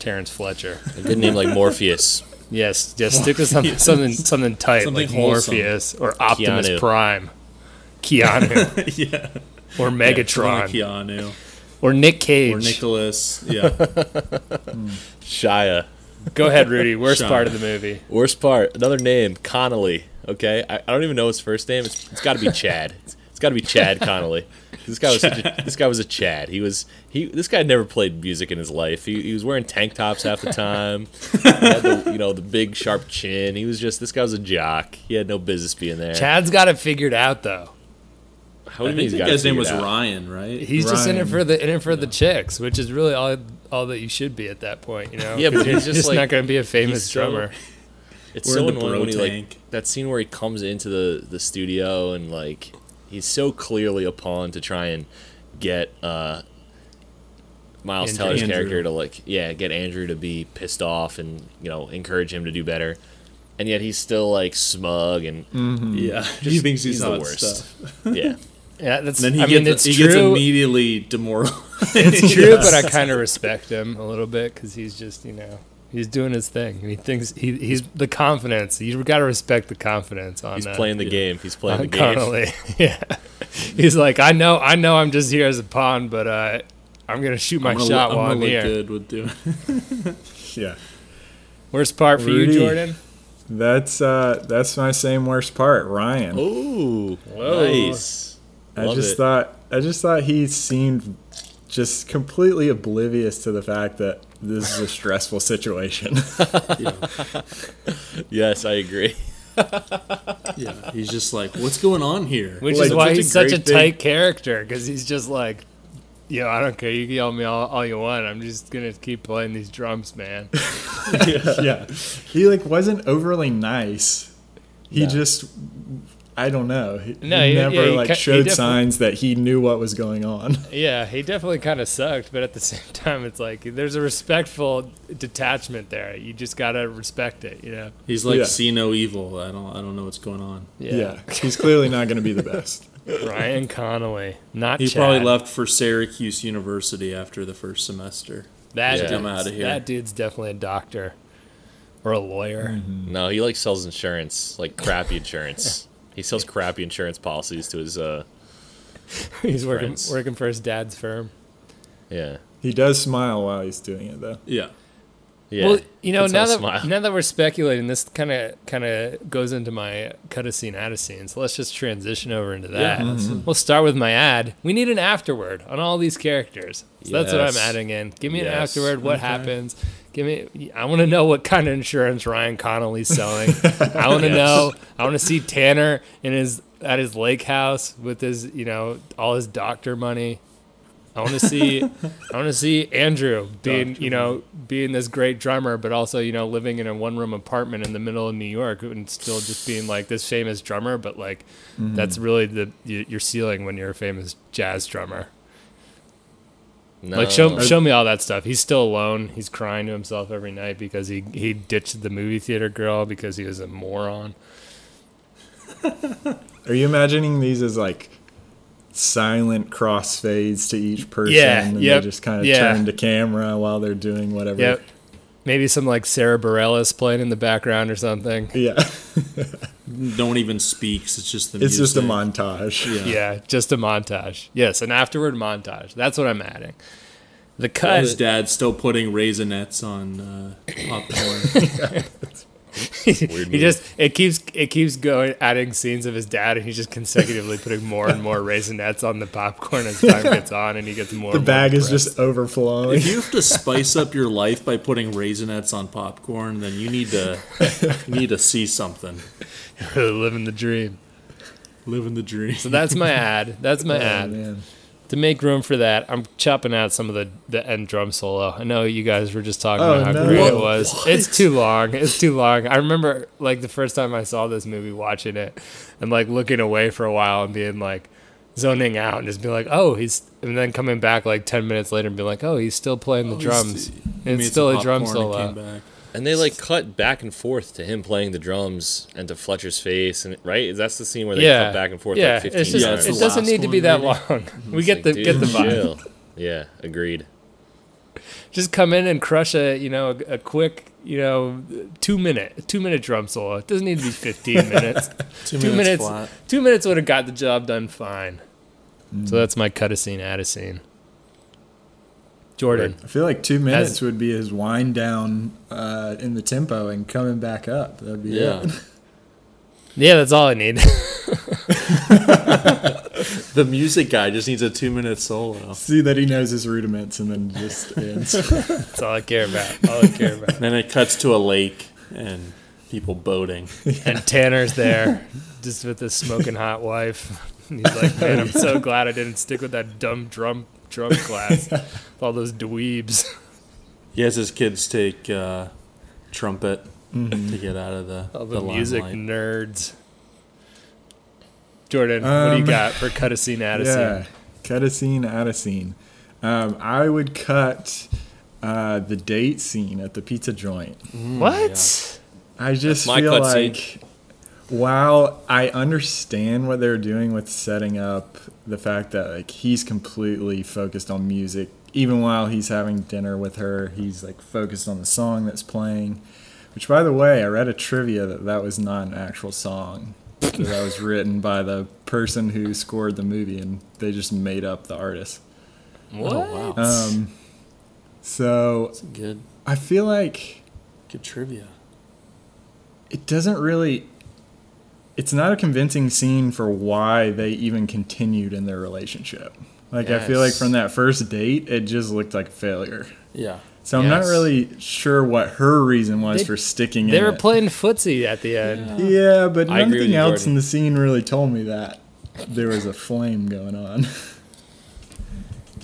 Terrence Fletcher. A good name like Morpheus. Yes, just stick with something something something tight Something like wholesome. Morpheus or Optimus Keanu. Prime, Keanu yeah, or Yeah, Megatron Keanu, or Nick Cage. or Nicholas, yeah. Shia. Go ahead, Rudy. Worst Sean. part of the movie. Worst part, another name, Connolly. Okay, I, I don't even know his first name. It's, it's got to be Chad. It's, it's got to be Chad Connolly. This guy was such a, this guy was a Chad. He was he. This guy never played music in his life. He, he was wearing tank tops half the time. he had the you know the big sharp chin. He was just this guy was a jock. He had no business being there. Chad's got it figured out though. How do I you think he's the guy's name was out? Ryan, right? He's just in it for the in it for the chicks, which is really all all that you should be at that point. You know. Yeah, but he's just, like- not going to be a famous he's so- drummer. It's We're so in annoying when he like that scene where he comes into the the studio and like he's so clearly a pawn to try and get uh Miles Andrew. Teller's Andrew. character to like yeah get Andrew to be pissed off and you know encourage him to do better, and yet he's still like smug and yeah, he thinks he's, he's the worst. stuff. yeah. Yeah, that's. And then he I gets mean, it's he true. gets immediately demoralized. It's true, but I kind of respect him a little bit because he's just, you know, he's doing his thing. He thinks he, he's the confidence. You got to respect the confidence on. He's uh, playing the game. He's playing on the game. Connolly. yeah, he's like, I know, I know, I'm just here as a pawn, but uh, I'm gonna shoot my I'm gonna shot look- while I'm I'm gonna here. look good with doing. Yeah. Worst part for Rudy. you, Jordan? That's uh that's my same worst part, Ryan. Ooh, nice. I Love just it. thought I just thought he seemed just completely oblivious to the fact that this is a stressful situation. Yes, I agree. Yeah, he's just like, what's going on here? Which Like, is why he's such a thing- tight character because he's just like, yo, I don't care. You can yell at me all, all you want. I'm just gonna keep playing these drums, man. yeah. He like wasn't overly nice. He just I don't know. He, No, he he- never yeah, he like ca- showed definitely- signs that he knew what was going on. Yeah, he definitely kind of sucked, but at the same time, it's like there's a respectful detachment there. You just gotta respect it, you know. He's like, Yeah. see no evil. I don't. I don't know what's going on. Yeah. He's clearly not going to be the best. Ryan Connolly, not He Chad. probably left for Syracuse University after the first semester. That Yeah. dude's, I'm outta here. That dude's definitely a doctor or a lawyer. Mm-hmm. No, he like sells insurance, like crappy insurance. He sells crappy insurance policies to his uh He's working Friends. working for his dad's firm. Yeah. He does smile while he's doing it, though. Yeah. Yeah. Well, you know, now that smile. now that we're speculating, this kind of kind of goes into my cut a scene, out a scene. So let's just transition over into that. Yeah, that's We'll start with my ad. We need an afterword on all these characters. So that's what I'm adding in. Give me an Yes. afterword. What happens? Give me. I want to know what kind of insurance Ryan Connolly's selling. I want to Yes. know. I want to see Tanner in his at his lake house with his you know all his doctor money. I want to see, I want to see Andrew being, you know, being this great drummer, but also, you know, living in a one-room apartment in the middle of New York and still just being like this famous drummer. But like, Mhm. that's really the your ceiling when you're a famous jazz drummer. Like, show show me all that stuff. He's still alone. He's crying to himself every night because he he ditched the movie theater girl because he was a moron. Are you imagining these as like silent crossfades to each person? Yeah, and yep, they just kind of yeah. turn to camera while they're doing whatever. Yep. Maybe some like Sara Bareilles playing in the background or something. Yeah. No one even speaks. It's just the It's just a montage. Yeah. just a montage. Yes, an afterward montage. That's what I'm adding. The While cut. his dad's still putting raisinets on uh, popcorn. he move. just it keeps it keeps going adding scenes of his dad and he's just consecutively putting more and more raisinets on the popcorn as time gets on and he gets more The and more bag is just overflowing. if you have to spice up your life by putting raisinets on popcorn, then you need to you need to see something. living the dream. Living the dream. So that's my ad. That's my Oh, ad. man. To make room for that, I'm chopping out some of the, the end drum solo. I know you guys were just talking Oh, about how no. great it What? was. It's too long. It's too long. I remember like the first time I saw this movie, watching it and like looking away for a while and being like zoning out and just being like, oh, he's and then coming back like ten minutes later and being like, oh, he's still playing the Oh, drums. he's- It's still a drum popcorn and came solo. Back. And they like cut back and forth to him playing the drums and to Fletcher's face, and right? That's the scene where they Yeah, cut back and forth yeah. like 15 it's just, times. it's it doesn't need to be that maybe. long. we It's get like, the dude, get the vibe. chill. Yeah, agreed. just come in and crush a you know a, a quick you know two minute two minute drum solo. It doesn't need to be fifteen minutes. Two, two minutes, minutes. flat. Two minutes would have got the job done fine. So that's my cut a scene, add a scene. Jordan, I feel like two minutes As- would be his wind down uh, in the tempo and coming back up. That'd be Yeah. it. yeah, that's all I need. The music guy just needs a two minute solo. See that he knows his rudiments and then just ends. that's all I care about. All I care about. Then it cuts to a lake and people boating. And Tanner's there, just with his smoking hot wife. And he's like, "Man, I'm so glad I didn't stick with that dumb drum drum class. with all those dweebs." He has his kids take uh, trumpet to get out of the, All the, the, music limelight. nerds. Jordan, what do you Um, got for cut a scene, add a yeah, scene? cut a scene, add a scene. Um, I would cut uh, the date scene at the pizza joint. What? I just my feel cut scene. Like while I understand what they're doing with setting up the fact that like he's completely focused on music, even while he's having dinner with her, he's like focused on the song that's playing. Which, by the way, I read a trivia that that was not an actual song. that that was written by the person who scored the movie, and they just made up the artist. What? Oh, wow. Um, so That's good. I feel like Good trivia. it doesn't really it's not a convincing scene for why they even continued in their relationship like i feel like from that first date it just looked like a failure Yeah. so i'm not really sure what her reason was They- for sticking in. They were it. playing footsie at the end. yeah but I nothing else Jordan. in the scene really told me that there was a flame going on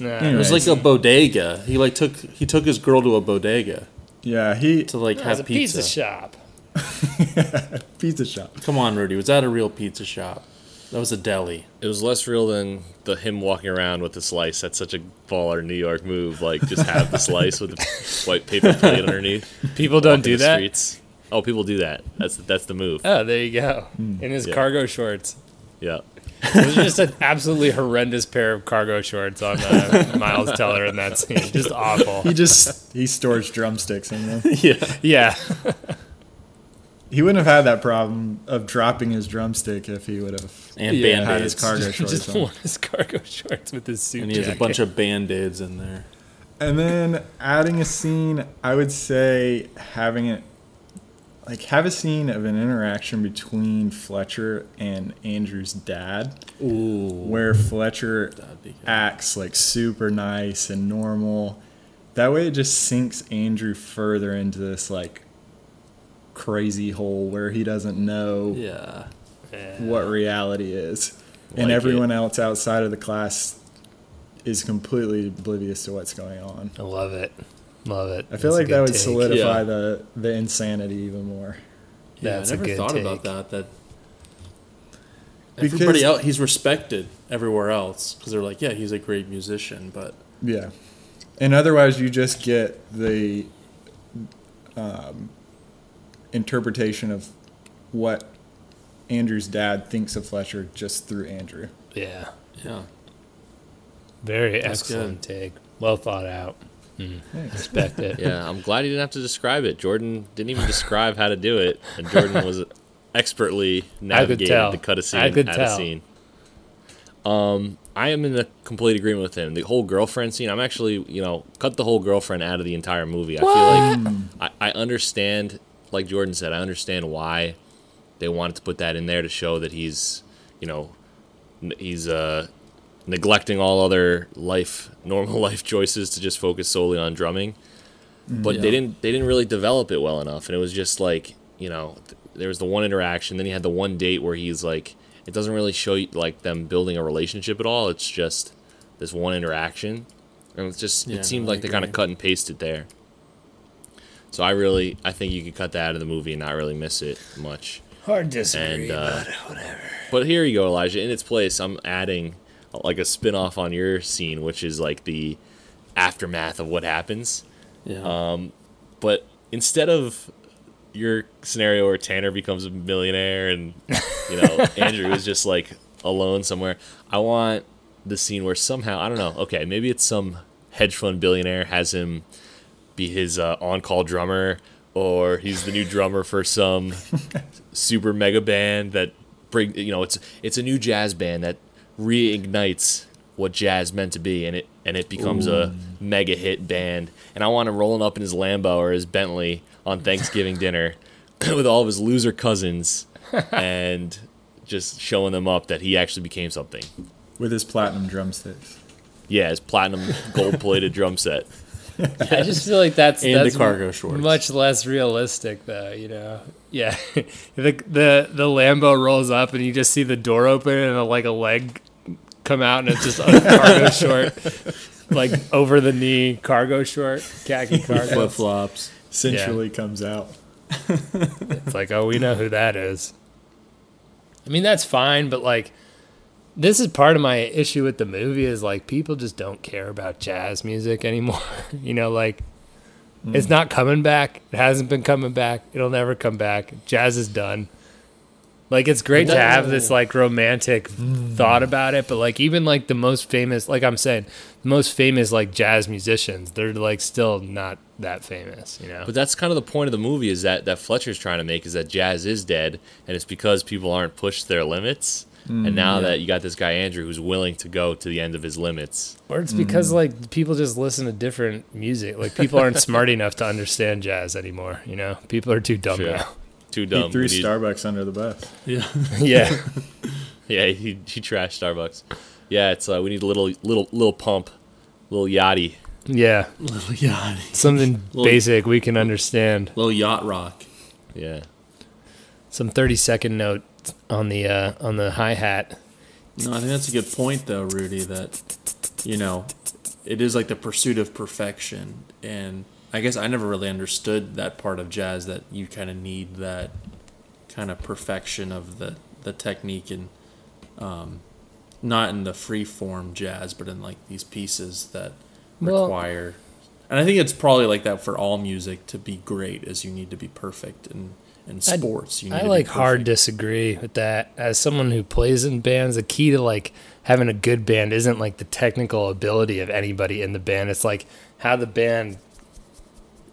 Nah. It was like a bodega. He like took he took his girl to a bodega yeah he to like It was have a pizza. pizza shop. pizza shop Come on, Rudy. Was that a real pizza shop? That was a deli. It was less real than the him walking around with the slice. That's such a baller New York move. Like just have the slice with the white paper plate underneath. People don't do that. Streets. Oh, people do that. That's that's the move. Oh, there you go. In his Yeah. cargo shorts. Yeah. It was just an absolutely horrendous pair of cargo shorts on uh, Miles Teller in that scene. Just awful. he just he stores drumsticks in them yeah. Yeah. he wouldn't have had that problem of dropping his drumstick if he would have And Yeah. had his cargo shorts just on. wore his cargo shorts with his suit And he has a bunch of band aids in there. And then adding a scene, I would say having it like have a scene of an interaction between Fletcher and Andrew's dad. Ooh. Where Fletcher That'd be good. acts like super nice and normal. That way it just sinks Andrew further into this like crazy hole where he doesn't know Yeah. what reality is. and Like everyone else outside of the class is completely oblivious to what's going on. I love it. Love it. I feel That's like that would take. solidify Yeah. the the insanity even more. Yeah, That's I a never good thought take. about that. That Because- everybody else, he's respected everywhere else because they're like, yeah, he's a great musician, but Yeah. And otherwise you just get the um, interpretation of what Andrew's dad thinks of Fletcher just through Andrew. Yeah. yeah, Very That's excellent take. Well thought out. Mm. Respect it. Yeah, I'm glad he didn't have to describe it. Jordan didn't even describe how to do it, and Jordan was expertly navigated tell. to cut a scene I could at tell. a scene. Um, I am in a complete agreement with him. The whole girlfriend scene, I'm actually, you know, cut the whole girlfriend out of the entire movie. I feel like I, I understand, like Jordan said, I understand why they wanted to put that in there to show that he's, you know, he's uh neglecting all other life normal life choices to just focus solely on drumming. But they didn't they didn't really develop it well enough and it was just like you know th- there was the one interaction then you had the one date where he's like it doesn't really show you like them building a relationship at all it's just this one interaction. And it's just Yeah, it seemed I like they kind of cut and pasted there so i really i think you could cut that out of the movie and not really miss it much Hard disagree, And, uh, but whatever. but here you go, Elijah. In its place, I'm adding uh, like a spin off on your scene, which is like the aftermath of what happens. yeah, Um, but instead of your scenario where Tanner becomes a millionaire and you know Andrew is just like alone somewhere, I want the scene where somehow I don't know. Okay, maybe it's some hedge fund billionaire has him be his uh, on-call drummer, or he's the new drummer for some super mega band that bring you know it's it's a new jazz band that reignites what jazz meant to be and it and it becomes a mega hit band and I want him rolling up in his Lambo or his Bentley on Thanksgiving dinner with all of his loser cousins and just showing them up that he actually became something. With his platinum drumsticks. Yeah, his platinum gold plated drum set. I just feel like that's And the cargo shorts. much less realistic, though. You know, yeah. the the the Lambo rolls up, and you just see the door open, and a, like a leg come out, and it's just a cargo short, like over the knee cargo short, khaki cargo. flip flops. Sensually comes out. It's like, oh, we know who that is. I mean, that's fine, but like, this is part of my issue with the movie is like people just don't care about jazz music anymore. you know, like hmm. it's not coming back. It hasn't been coming back. It'll never come back. Jazz is done. Like it's great to have this like romantic thought about it, but like even like the most famous, like I'm saying, the most famous like jazz musicians, they're like still not that famous, you know. But that's kind of the point of the movie is that that Fletcher's trying to make is that jazz is dead, and it's because people aren't pushed their limits. And now that you got this guy Andrew who's willing to go to the end of his limits, Or it's because like people just listen to different music. Like people aren't smart enough to understand jazz anymore. You know, people are too dumb Sure. now. too dumb. He threw We need- Starbucks under the bus. Yeah, yeah, yeah, he he trashed Starbucks. Yeah, it's uh, we need a little little Lil Pump, Lil Yachty. yeah, little yacht, something Little- basic we can understand. little yacht rock. Yeah, Some thirty second note on the uh, on the hi hat. No, I think that's a good point, though, Rudy. That you know, it is like the pursuit of perfection, and I guess I never really understood that part of jazz. That you kind of need that kind of perfection of the the technique, and um, not in the free form jazz, but in like these pieces that Well- require. And I think it's probably like that for all music to be great, as you need to be perfect, and in I- sports, I to like hard disagree with that. As someone who plays in bands, the key to like having a good band isn't like the technical ability of anybody in the band. It's like how the band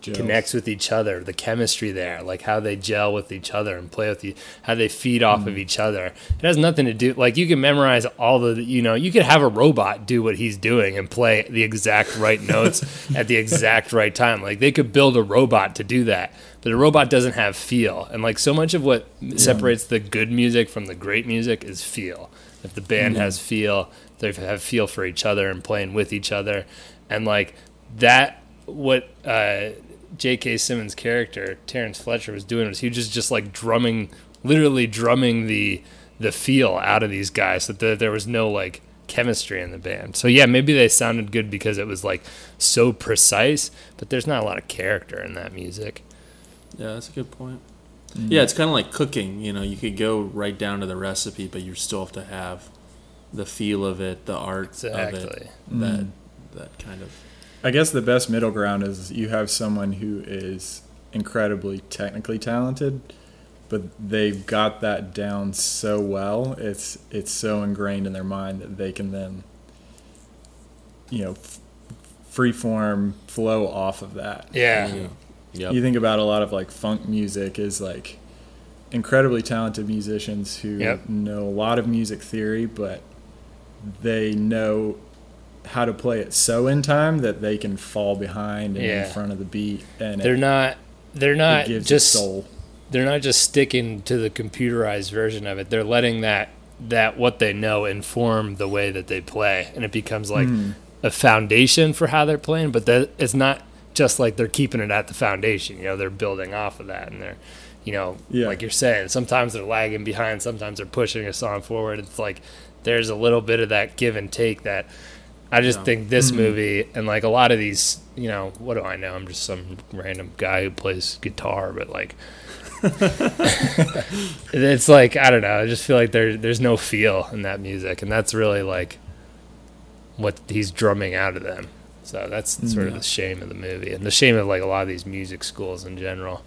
Gels. connects with each other, the chemistry there, like how they gel with each other and play with you, how they feed off Mm. of each other. It has nothing to do like you can memorize all the you know you could have a robot do what he's doing and play the exact right notes at the exact right time. Like they could build a robot to do that, but a robot doesn't have feel. And like so much of what separates the good music from the great music is feel. If the band Mhm. has feel, they have feel for each other and playing with each other, and like that what uh, J.K. Simmons' character Terrence Fletcher was doing was he was just just like drumming, literally drumming the the feel out of these guys, so that there was no like chemistry in the band. So yeah, maybe they sounded good because it was like so precise, but there's not a lot of character in that music. Yeah, that's a good point. Mm. Yeah, it's kind of like cooking. You know, you could go right down to the recipe, but you still have to have the feel of it, the art of Exactly. it, Mm. that that kind of. I guess the best middle ground is you have someone who is incredibly technically talented, but they've got that down so well. It's it's so ingrained in their mind that they can then, you know, f- freeform flow off of that. Yeah. Yeah. Yep. You think about a lot of like funk music is like incredibly talented musicians who Yep. know a lot of music theory, but they know how to play it so in time that they can fall behind and Yeah. in front of the beat and They're it, not they're not just soul. they're not just sticking to the computerized version of it. They're letting that that what they know inform the way that they play, and it becomes like Hmm. a foundation for how they're playing. But that it's not just like they're keeping it at the foundation. You know, they're building off of that, and they're, you know, Yeah. like you're saying, sometimes they're lagging behind, sometimes they're pushing a song forward. It's like there's a little bit of that give and take that. I just Yeah. think this Mhm. movie and like a lot of these, you know, what do I know? I'm just some random guy who plays guitar, but like it's like I don't know. I just feel like there there's no feel in that music, and that's really like what he's drumming out of them. So that's mm, sort of the shame of the movie, and the shame of like a lot of these music schools in general,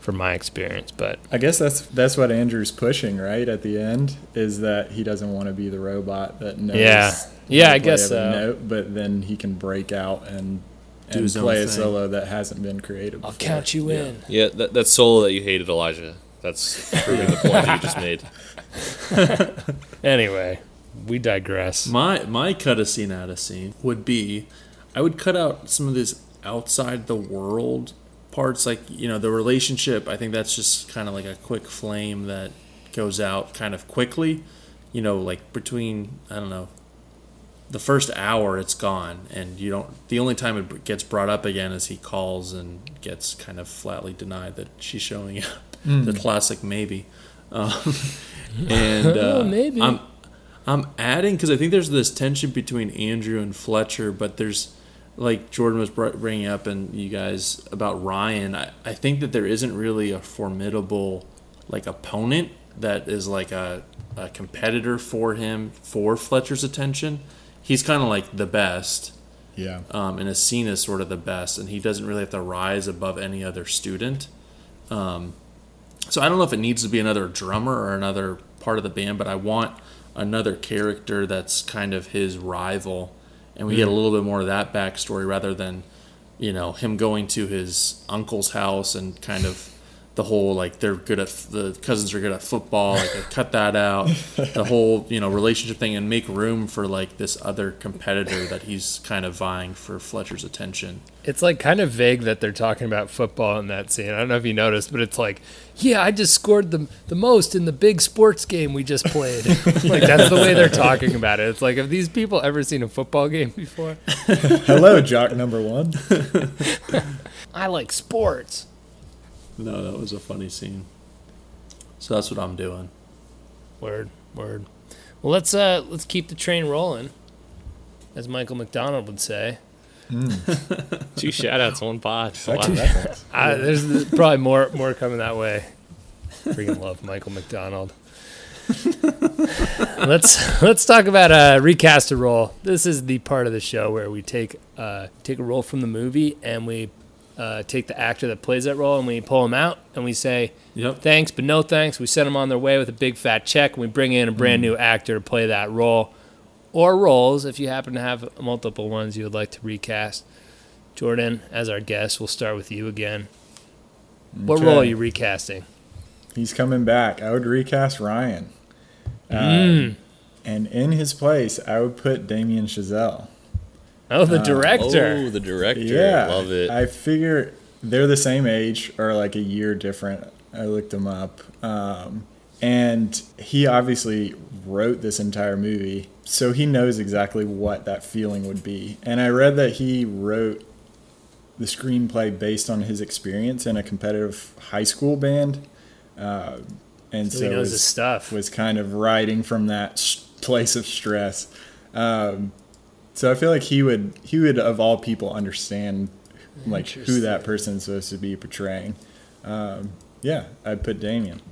from my experience. But I guess that's that's what Andrew's pushing right at the end is that he doesn't want to be the robot that knows. Yeah. Yeah, I guess every so. Note, but then he can break out and Do and his own play a solo that hasn't been created. I'll count you in. Yeah, that, that solo that you hated, Elijah. That's proving the point that you just made. Anyway, we digress. My my cut a scene out of scene would be, I would cut out some of this outside the world parts, like you know the relationship. I think that's just kind of like a quick flame that goes out kind of quickly. You know, like between I don't know, the first hour it's gone, and you don't. The only time it gets brought up again is he calls and gets kind of flatly denied that she's showing up. The classic maybe. Um, and uh, Maybe. I'm I'm adding because I think there's this tension between Andrew and Fletcher, but there's like Jordan was bringing up and you guys about Ryan. I, I think that there isn't really a formidable like opponent that is like a, a competitor for him for Fletcher's attention. He's kind of like the best, Yeah. um, and is seen as sort of the best, and he doesn't really have to rise above any other student. Um, so I don't know if it needs to be another drummer or another part of the band, but I want another character that's kind of his rival, and we get a mm. little bit more of that backstory rather than, you know, him going to his uncle's house and kind of the whole like they're good at the cousins are good at football, like they cut that out, the whole you know relationship thing, and make room for like this other competitor that he's kind of vying for Fletcher's attention. It's like kind of vague that they're talking about football in that scene. I don't know if you noticed, but it's like, yeah, I just scored the the most in the big sports game we just played. like that's the way they're talking about it. It's like, have these people ever seen a football game before? Hello, jock number one. I like sports. No, that was a funny scene. So that's what I'm doing. Word, word. Well, let's uh let's keep the train rolling, as Michael McDonald would say. Two shout outs, one pod. Second Wow. reference. Uh, there's probably more more coming that way. Freaking love Michael McDonald. let's let's talk about uh, recast a role. This is the part of the show where we take uh, take a role from the movie and we uh, take the actor that plays that role and we pull him out and we say Yep. thanks but no thanks. We send them on their way with a big fat check and we bring in a brand new actor to play that role or roles if you happen to have multiple ones you would like to recast. Jordan, as our guest, we'll start with you again. What role are you recasting? He's coming back. I would recast Ryan. Uh, Mm. And in his place, I would put Damien Chazelle. Oh, the Uh, director. Oh, the director. Yeah, Love it. I figure they're the same age or like a year different. I looked them up, um, and he obviously wrote this entire movie, so he knows exactly what that feeling would be. And I read that he wrote the screenplay based on his experience in a competitive high school band, uh, and So so, he knows was, his stuff. was kind of writing from that s- place of stress. Um, so I feel like he would he would of all people understand like who that person's supposed to be portraying. Um, yeah, I'd put Damien,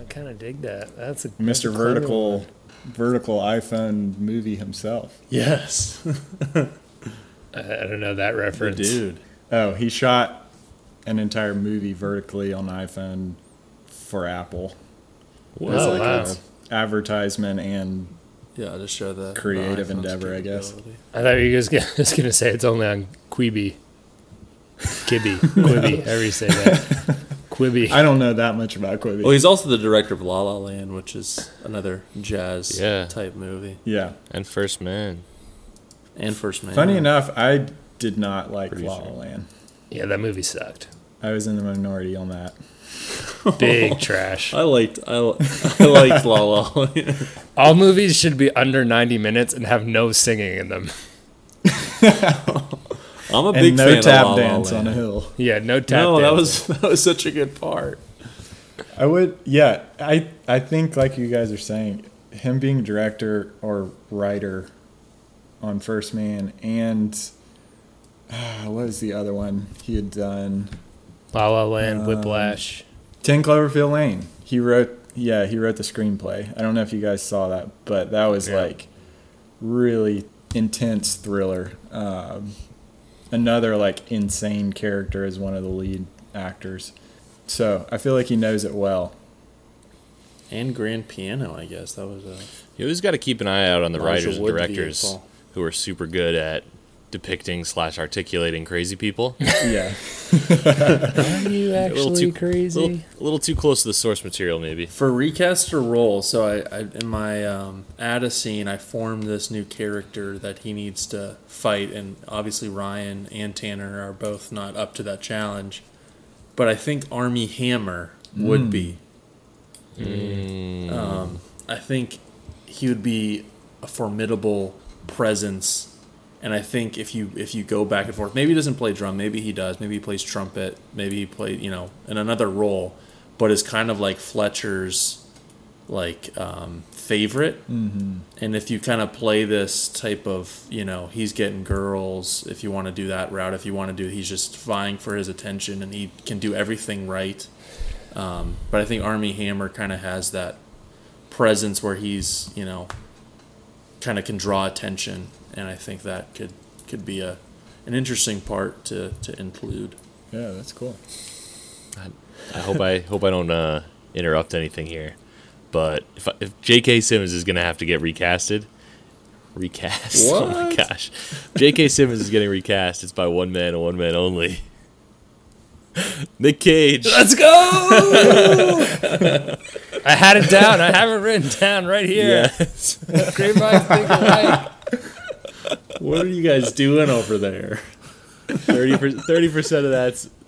I kind of dig that. That's a that's a Mr. clever Vertical, one. vertical iPhone movie himself. Yes. I, I don't know that the reference. dude. Oh, he shot an entire movie vertically on iPhone for Apple. Oh, As like wow. advertisement and Yeah, just show the Creative the iPhone's endeavor, I guess. I thought you were just gonna, say it's only on Quibi. Kibby. Quibi, however you say that. Quibi. I don't know that much about Quibi. Well, he's also the director of La La Land, which is another jazz Yeah. type movie, yeah. and First Man. and First Man. Funny enough, I did not like Pretty La La sure. Land. Yeah, that movie sucked. I was in the minority on that. Big trash. I liked I, I liked La La All movies should be under 90 minutes and have no singing in them. I'm a And big no fan tap of La La dance Land. on a hill. Yeah, no tap No, that was that was such a good part. I would, yeah. I I think like you guys are saying, him being director or writer on First Man and uh, what was the other one he had done? La La Land, Um, Whiplash. Ten Cloverfield Lane. He wrote, yeah, he wrote the screenplay. I don't know if you guys saw that, but that was Yeah. like really intense thriller. Um, another like insane character as one of the lead actors. So I feel like he knows it well. And Grand Piano, I guess that was a You always got to keep an eye out on the Marshall writers and Wood directors who are super good at depicting slash articulating crazy people. Yeah. Are you a little actually too crazy? A little, a little too close to the source material, maybe. for recast or role. So I, I in my um, add a scene, I formed this new character that he needs to fight, and obviously Ryan and Tanner are both not up to that challenge. But I think Armie Hammer would be. Um, I think he would be a formidable presence, and I think if you if you go back and forth, maybe he doesn't play drum, maybe he does, maybe he plays trumpet, maybe he played you know in another role, but is kind of like Fletcher's like um, favorite. Mm-hmm. And if you kind of play this type of you know he's getting girls, if you want to do that route, if you want to do he's just vying for his attention and he can do everything right. Um, but I think Armie Hammer kind of has that presence where he's, you know, kind of can draw attention, and I think that could could be a an interesting part to to include. Yeah, that's cool. I hope I hope I don't uh, interrupt anything here, but if I, if J.K. Simmons is gonna have to get recasted, recast. What? Oh my gosh, J.K. Simmons is getting recast. It's by one man and one man only. Nick Cage. Let's go! I had it down. I have it written down right here. Yes. Great minds think alike. What are you guys doing over there? 30 percent of that's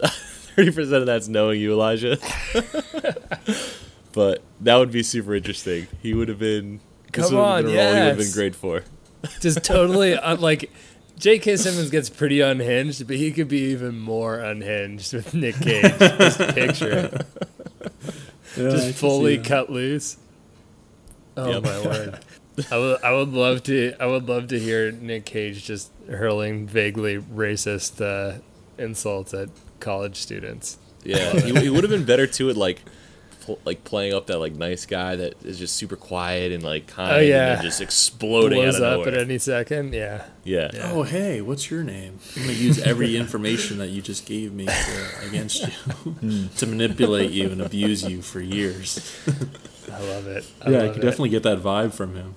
thirty percent of that's knowing you, Elijah. but that would be super interesting. He would have been. this Come would have on, been a role He would have yes. been great for. Just totally un- uh, like J.K. Simmons gets pretty unhinged, but he could be even more unhinged with Nick Cage. Just picture it. Just fully cut loose. Oh Yep. my word! I would, I would love to. I would love to hear Nick Cage just hurling vaguely racist uh, insults at college students. Yeah, he, he would have been better to it, like, pl- like playing up that like nice guy that is just super quiet and like kind, Oh, yeah. and just exploding Blows out of up nowhere. at any second. Yeah. yeah. Oh, hey, what's your name? I'm gonna use every information that you just gave me to, against you to manipulate you and abuse you for years. I love it. I yeah, I love could it. definitely get that vibe from him.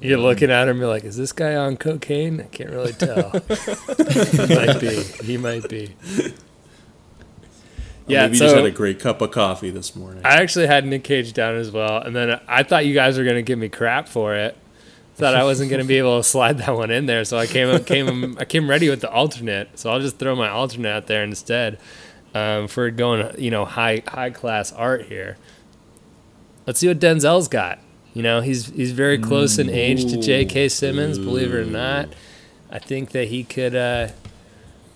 You're looking at him, you're like, is this guy on cocaine? I can't really tell. he might be. He might be. Yeah, Yeah, maybe you just had a great cup of coffee this morning. I actually had Nick Cage down as well, and then I thought you guys were gonna give me crap for it. Thought I wasn't gonna be able to slide that one in there, so I came came I came ready with the alternate. So I'll just throw my alternate out there instead um, for going you know high high class art here. Let's see what Denzel's got. You know he's he's very close in age to J.K. Simmons, believe it or not. I think that he could uh,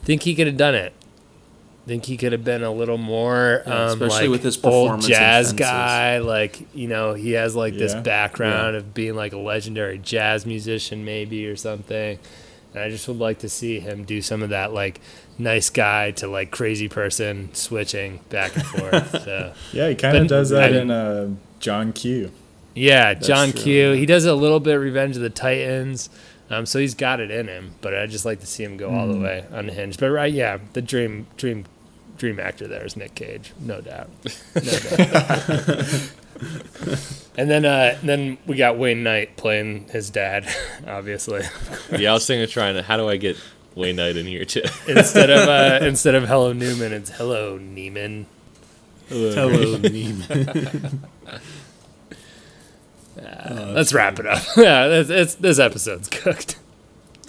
think he could have done it. Think he could have been a little more, Yeah, um, especially like with his old performance in jazz guy. Like you know, he has like this Yeah. background of being like a legendary jazz musician, maybe or something. And I just would like to see him do some of that, like nice guy to like crazy person switching back and forth. so Yeah, he kind of does that I- in uh, John Q. yeah, John true, Q. yeah. He does a little bit Remember the Titans. Um, so he's got it in him, but I'd just like to see him go all the way unhinged. But right, yeah, the dream, dream, dream actor there is Nick Cage, no doubt. No doubt. and then, uh, then we got Wayne Knight playing his dad, obviously, Yeah, I was thinking of trying to. How do I get Wayne Knight in here too? instead of uh, instead of Hello Newman, it's Hello Neiman. Hello, Neiman. Let's wrap it up. yeah, it's, it's, this episode's cooked.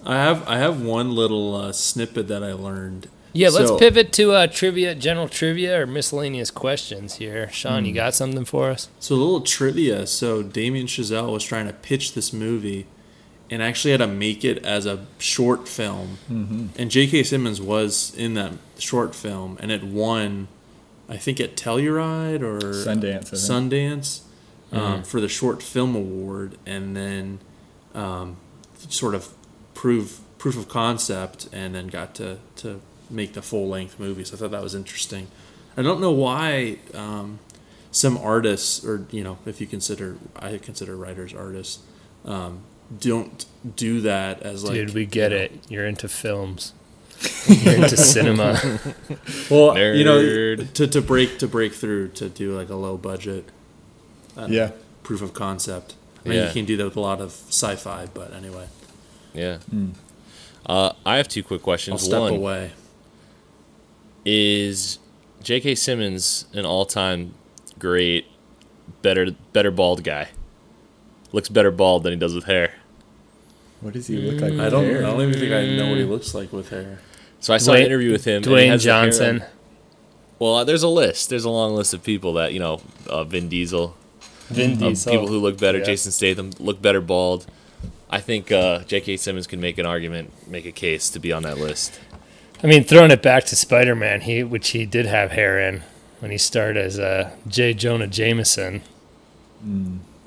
I have I have one little uh, snippet that I learned. Yeah, let's So- pivot to uh, trivia, general trivia, or miscellaneous questions here. Sean, you got something for us? So a little trivia. So Damien Chazelle was trying to pitch this movie, and actually had to make it as a short film. Mm-hmm. And J.K. Simmons was in that short film, and it won, I think, at Telluride or Sundance, I think. Sundance um, for the short film award, and then um, sort of prove proof of concept, and then got to to make the full length movie. So I thought that was interesting. I don't know why um, some artists, or you know, if you consider, I consider writers artists, um, don't do that as like. Dude, we get it. You're into films. You're into cinema. Well, you know, to, to break to break through to do like a low budget uh, Yeah. proof of concept. I mean, Yeah. you can do that with a lot of sci-fi, but anyway, Yeah. Uh, I have two quick I'll questions. step One away. is J.K. Simmons an all-time great, better better bald guy? Looks better bald than he does with hair. What does he look like? I with don't. hair? I don't even think I know what he looks like with hair. So I saw an interview with him. Dwayne has the hair Johnson. Well, uh, there's a list. There's a long list of people that you know. Uh, Vin Diesel. Vin Diesel. people who look better. Yeah. Jason Statham look better bald. I think uh, J.K. Simmons can make an argument, make a case to be on that list. I mean, throwing it back to Spider Man, he which he did have hair in when he starred as uh, J. Jonah Jameson.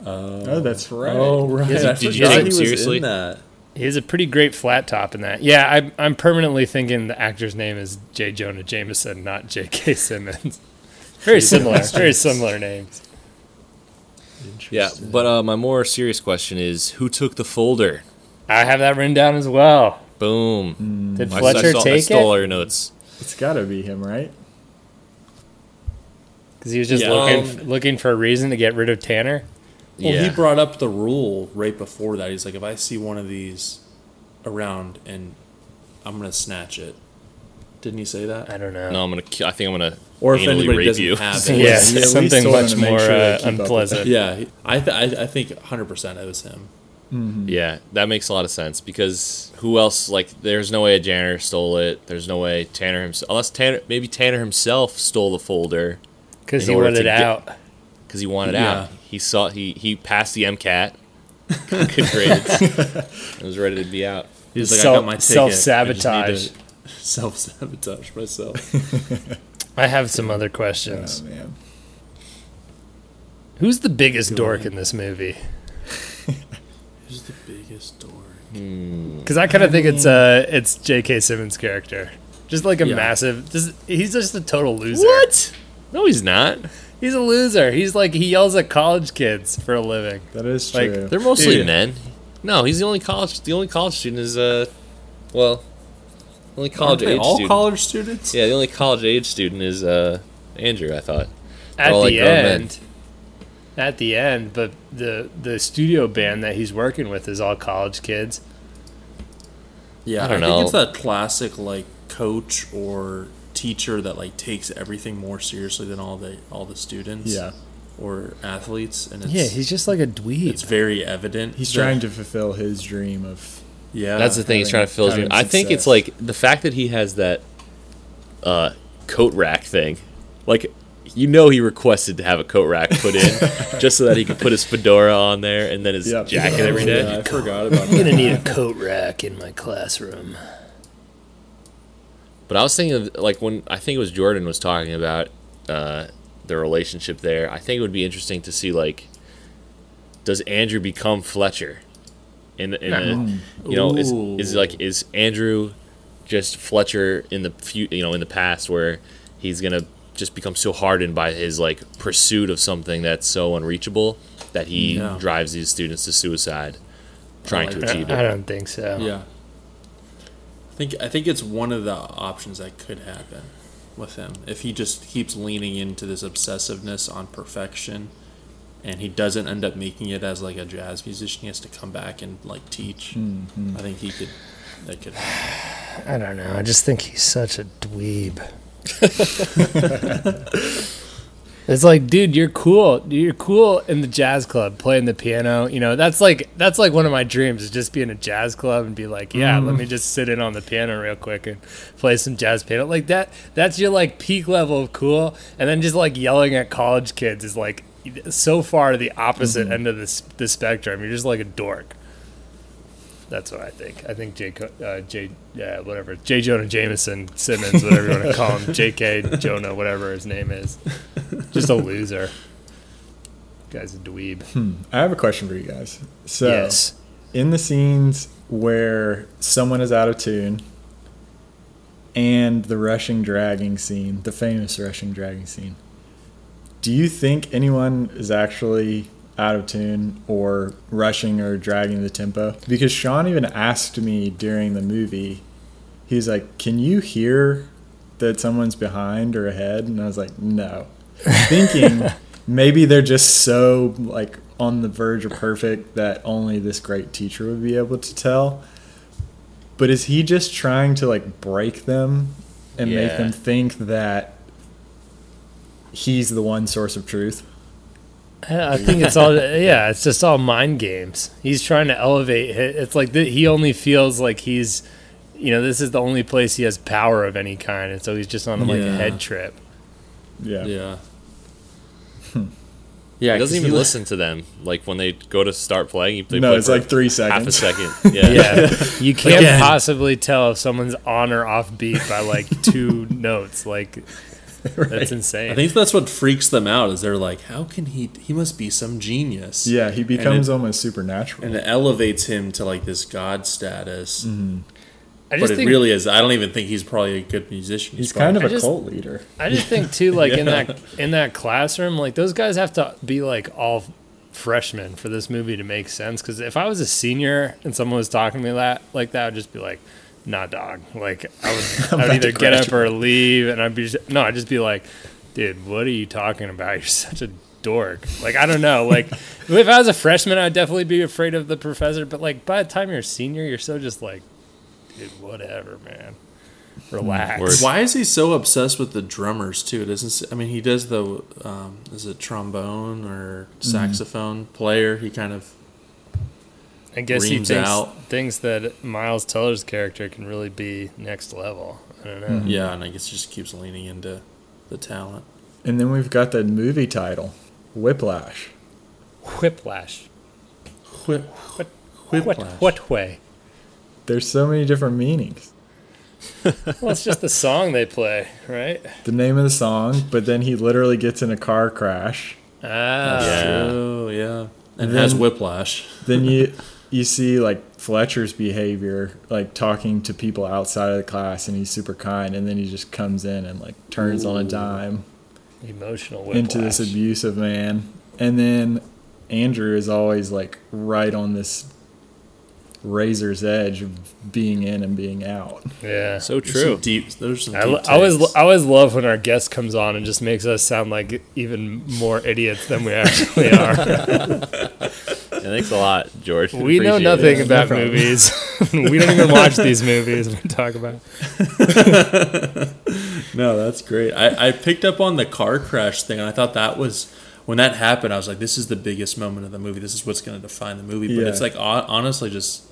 Oh, that's right. Oh right, Did you- I did you forgot take he him was seriously? in that. He has a pretty great flat top in that. Yeah, I'm, I'm permanently thinking the actor's name is J. Jonah Jameson, not J.K. Simmons. Very similar, very similar names. Yeah, but uh, my more serious question is, who took the folder? I have that written down as well. Boom. Did I- I Fletcher saw- I take stole all it? your notes. It's got to be him, right? Because he was just Yeah. looking Um, looking for a reason to get rid of Tanner. Well, yeah. he brought up the rule right before that. He's like, if I see one of these around, and I'm gonna snatch it. Didn't he say that? I don't know. no, I'm gonna. I think I'm gonna. Or if anally anybody rape doesn't you. have Yeah, it. Yeah, at least something much more sure uh, keep up with unpleasant. Yeah, I, th- I I think 100 percent it was him. Yeah, that makes a lot of sense because who else? Like, there's no way a janitor stole it. There's no way Tanner himself, unless Tanner, maybe Tanner himself stole the folder Because he wanted to out. because he wanted Yeah. out. He saw he he passed the MCAT, got good grades, and was ready to be out. He's like, Self- I got my ticket. self-sabotage. Self sabotage myself. I have some other Oh, questions. man. Who's the biggest dork in this movie? Who's the biggest dork? Because I kind of think it's uh it's J.K. Simmons' character, just like a Yeah. massive. Just he's just a total loser. What? No, he's not. He's a loser. He's like he yells at college kids for a living. That is Like, true. They're mostly Dude. men. No, he's the only college. The only college student is uh, well, only college Aren't they age all student. college students? Yeah, the only college age student is uh Andrew. I thought. At all the like end, at the end, but the the studio band that he's working with is all college kids. Yeah, I don't think know. it's that classic like coach or teacher that like takes everything more seriously than all the all the students. Yeah. Or athletes, and it's, Yeah, he's just like a dweeb. it's very evident. He's trying to fulfill his dream of Yeah, That's the thing. He's trying to fill his having dream. I think it's like the fact that he has that uh, coat rack thing. Like, you know, he requested to have a coat rack put in just so that he could put his fedora on there and then his Yep. jacket every day. Yeah, I forgot about I'm that. gonna need a coat rack in my classroom. But I was thinking of like when I think it was Jordan was talking about uh, the relationship there. I think it would be interesting to see like, does Andrew become Fletcher? In in a, mm. you know is is like is Andrew just Fletcher in the few you know in the past where he's gonna just become so hardened by his like pursuit of something that's so unreachable that he Yeah. drives these students to suicide trying to achieve I it. I don't think so. Yeah. I think I think it's one of the options that could happen with him if he just keeps leaning into this obsessiveness on perfection and he doesn't end up making it as like a jazz musician he has to come back and like teach mm-hmm. i think he could that could I don't know. I just think he's such a dweeb. it's like, dude, you're cool. You're cool in the jazz club playing the piano. You know, that's like that's like one of my dreams is just being a jazz club and be like, yeah, let mm. me just sit in on the piano real quick and play some jazz piano. Like that. That's your like peak level of cool. And then just like yelling at college kids is like so far the opposite end of this the spectrum. You're just like a dork. That's what I think. I think J. Uh, J. Yeah, whatever. J. Jonah Jameson Simmons, whatever you want to call him. J.K. Jonah, whatever his name is. Just a loser. Guy's a dweeb. I have a question for you guys. So, Yes. in the scenes where someone is out of tune and the rushing dragging scene, the famous rushing dragging scene, do you think anyone is actually out of tune or rushing or dragging the tempo? Because Sean even asked me during the movie, he's like, Can you hear that someone's behind or ahead? And I was like, No. Thinking maybe they're just so like on the verge of perfect that only this great teacher would be able to tell. But is he just trying to like break them and make them think that he's the one source of truth? I think it's all, yeah, it's just all mind games. He's trying to elevate. It's like th- he only feels like he's, you know, this is the only place he has power of any kind. And so he's just on like a head trip. Yeah. yeah yeah hmm. He doesn't even he- listen to them. Like when they go to start playing, he- they No, play it's like three seconds, half a second. Yeah. Yeah, you can't Again. possibly tell if someone's on or off beat by like two notes. Like that's insane. i think that's what freaks them out is they're like how can he he must be some genius Yeah, he becomes it- almost supernatural. and it elevates him to like this god status mm-hmm. I but it think really is i don't even think he's probably a good musician he's kind of I a just- cult leader. I just think too, like in that in that classroom, like those guys have to be like all freshmen for this movie to make sense. Because if I was a senior and someone was talking to me that like that, I'd just be like, "Nah, dog." Like I would, I would either get up or leave, and I'd be just, no, I'd just be like, "Dude, what are you talking about? You're such a dork." Like I don't know. Like if I was a freshman, I'd definitely be afraid of the professor. But like by the time you're a senior, you're so just like, dude, whatever, man. Relax. Word. Why is he so obsessed with the drummers too? It doesn't. I mean, he does the um, is it trombone or saxophone player? He kind of I guess he thinks, out. thinks that Miles Teller's character can really be next level. I don't know. yeah, and I guess he just keeps leaning into the talent. And then we've got the movie title, Whiplash. Whiplash. Whip, What, whiplash. what way? There's so many different meanings. Well, it's just the song they play, right? The name of the song, but then he literally gets in a car crash. Ah. Yeah. Oh yeah, and then- has whiplash. Then you you see like Fletcher's behavior, like talking to people outside of the class, and he's super kind, and then he just comes in and like turns on a dime Emotional whiplash. into this abusive man, and then Andrew is always like right on this razor's edge of being in and being out. Yeah. So true. some deep. There's some I, deep lo- I always. I always love when our guest comes on and just makes us sound like even more idiots than we actually are. Yeah, thanks a lot, George. we know nothing it. about problem. movies. we don't even watch these movies we talk about. No, that's great. I, I picked up on the car crash thing, and I thought that was when that happened. I was like, "This is the biggest moment of the movie. This is what's going to define the movie." But Yeah. it's like honestly, just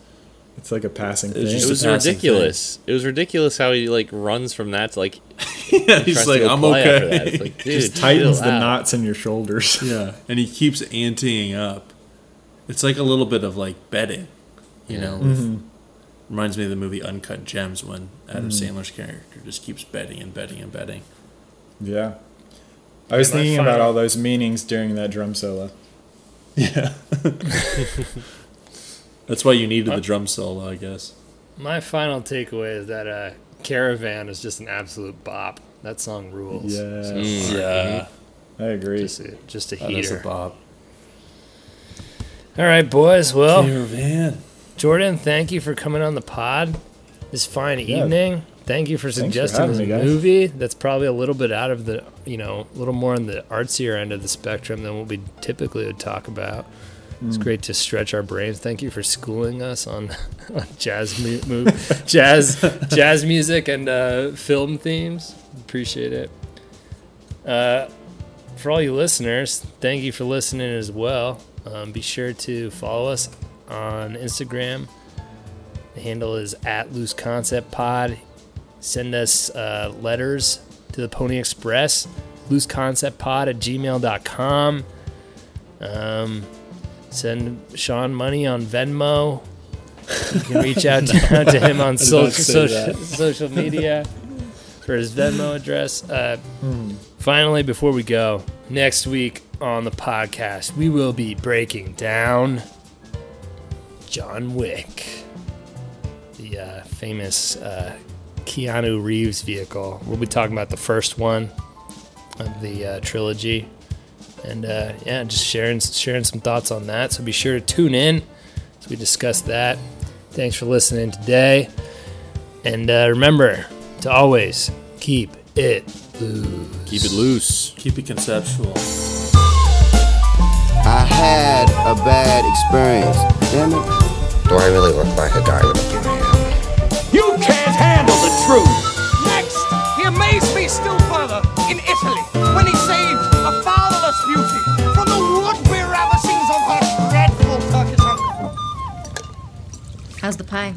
It's like a passing thing. It was a passing ridiculous. It was ridiculous how he like runs from that to like. yeah, he's like, "I'm okay." that. It's like, dude, Just tightens the out. knots in your shoulders. yeah, and he keeps anteing up. It's like a little bit of like betting, you know. with- Mm-hmm. Reminds me of the movie Uncut Gems when Adam Mm-hmm. Sandler's character just keeps betting and betting and betting. Yeah. I was And I thinking find- about all those meanings during that drum solo. Yeah, that's why you needed the drum solo, I guess. My final takeaway is that uh, Caravan is just an absolute bop. That song rules. Yeah. So. Yeah, I agree. just a, just a that is a heater. All right, boys. Well, Caravan. Jordan, thank you for coming on the pod this fine Yeah. evening. Thank you for for suggesting having this me, movie. That's probably a little bit out of the, you know, a little more on the artsier end of the spectrum than what we typically would talk about. It's Mm. great to stretch our brains. Thank you for schooling us on, on jazz, mu- move, jazz, jazz music and uh, film themes. Appreciate it. Uh, for all you listeners, thank you for listening as well. Um, be sure to follow us on Instagram. The handle is at Loose Concept Pod. Send us uh, letters to the Pony Express, looseconceptpod at gmail.com. Um, send Sean money on Venmo. You can reach out to, out to him on social, social, social media for his Venmo address. Uh, Finally, before we go, next week on the podcast, we will be breaking down John Wick, the uh, famous uh, Keanu Reeves vehicle. We'll be talking about the first one of the uh, trilogy, and uh, yeah, just sharing sharing some thoughts on that. So be sure to tune in as we discuss that. Thanks for listening today, and uh, remember to always keep it loose. Keep it loose. Keep it conceptual. I had a bad experience. Damn it. Do I really look like a guy with a plan? You can't handle the truth. Next, he amazed me still further in Italy when he saved a fatherless beauty from the would-be ravishings of her dreadful Turkish uncle. How's the pie?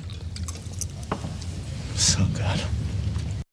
So good.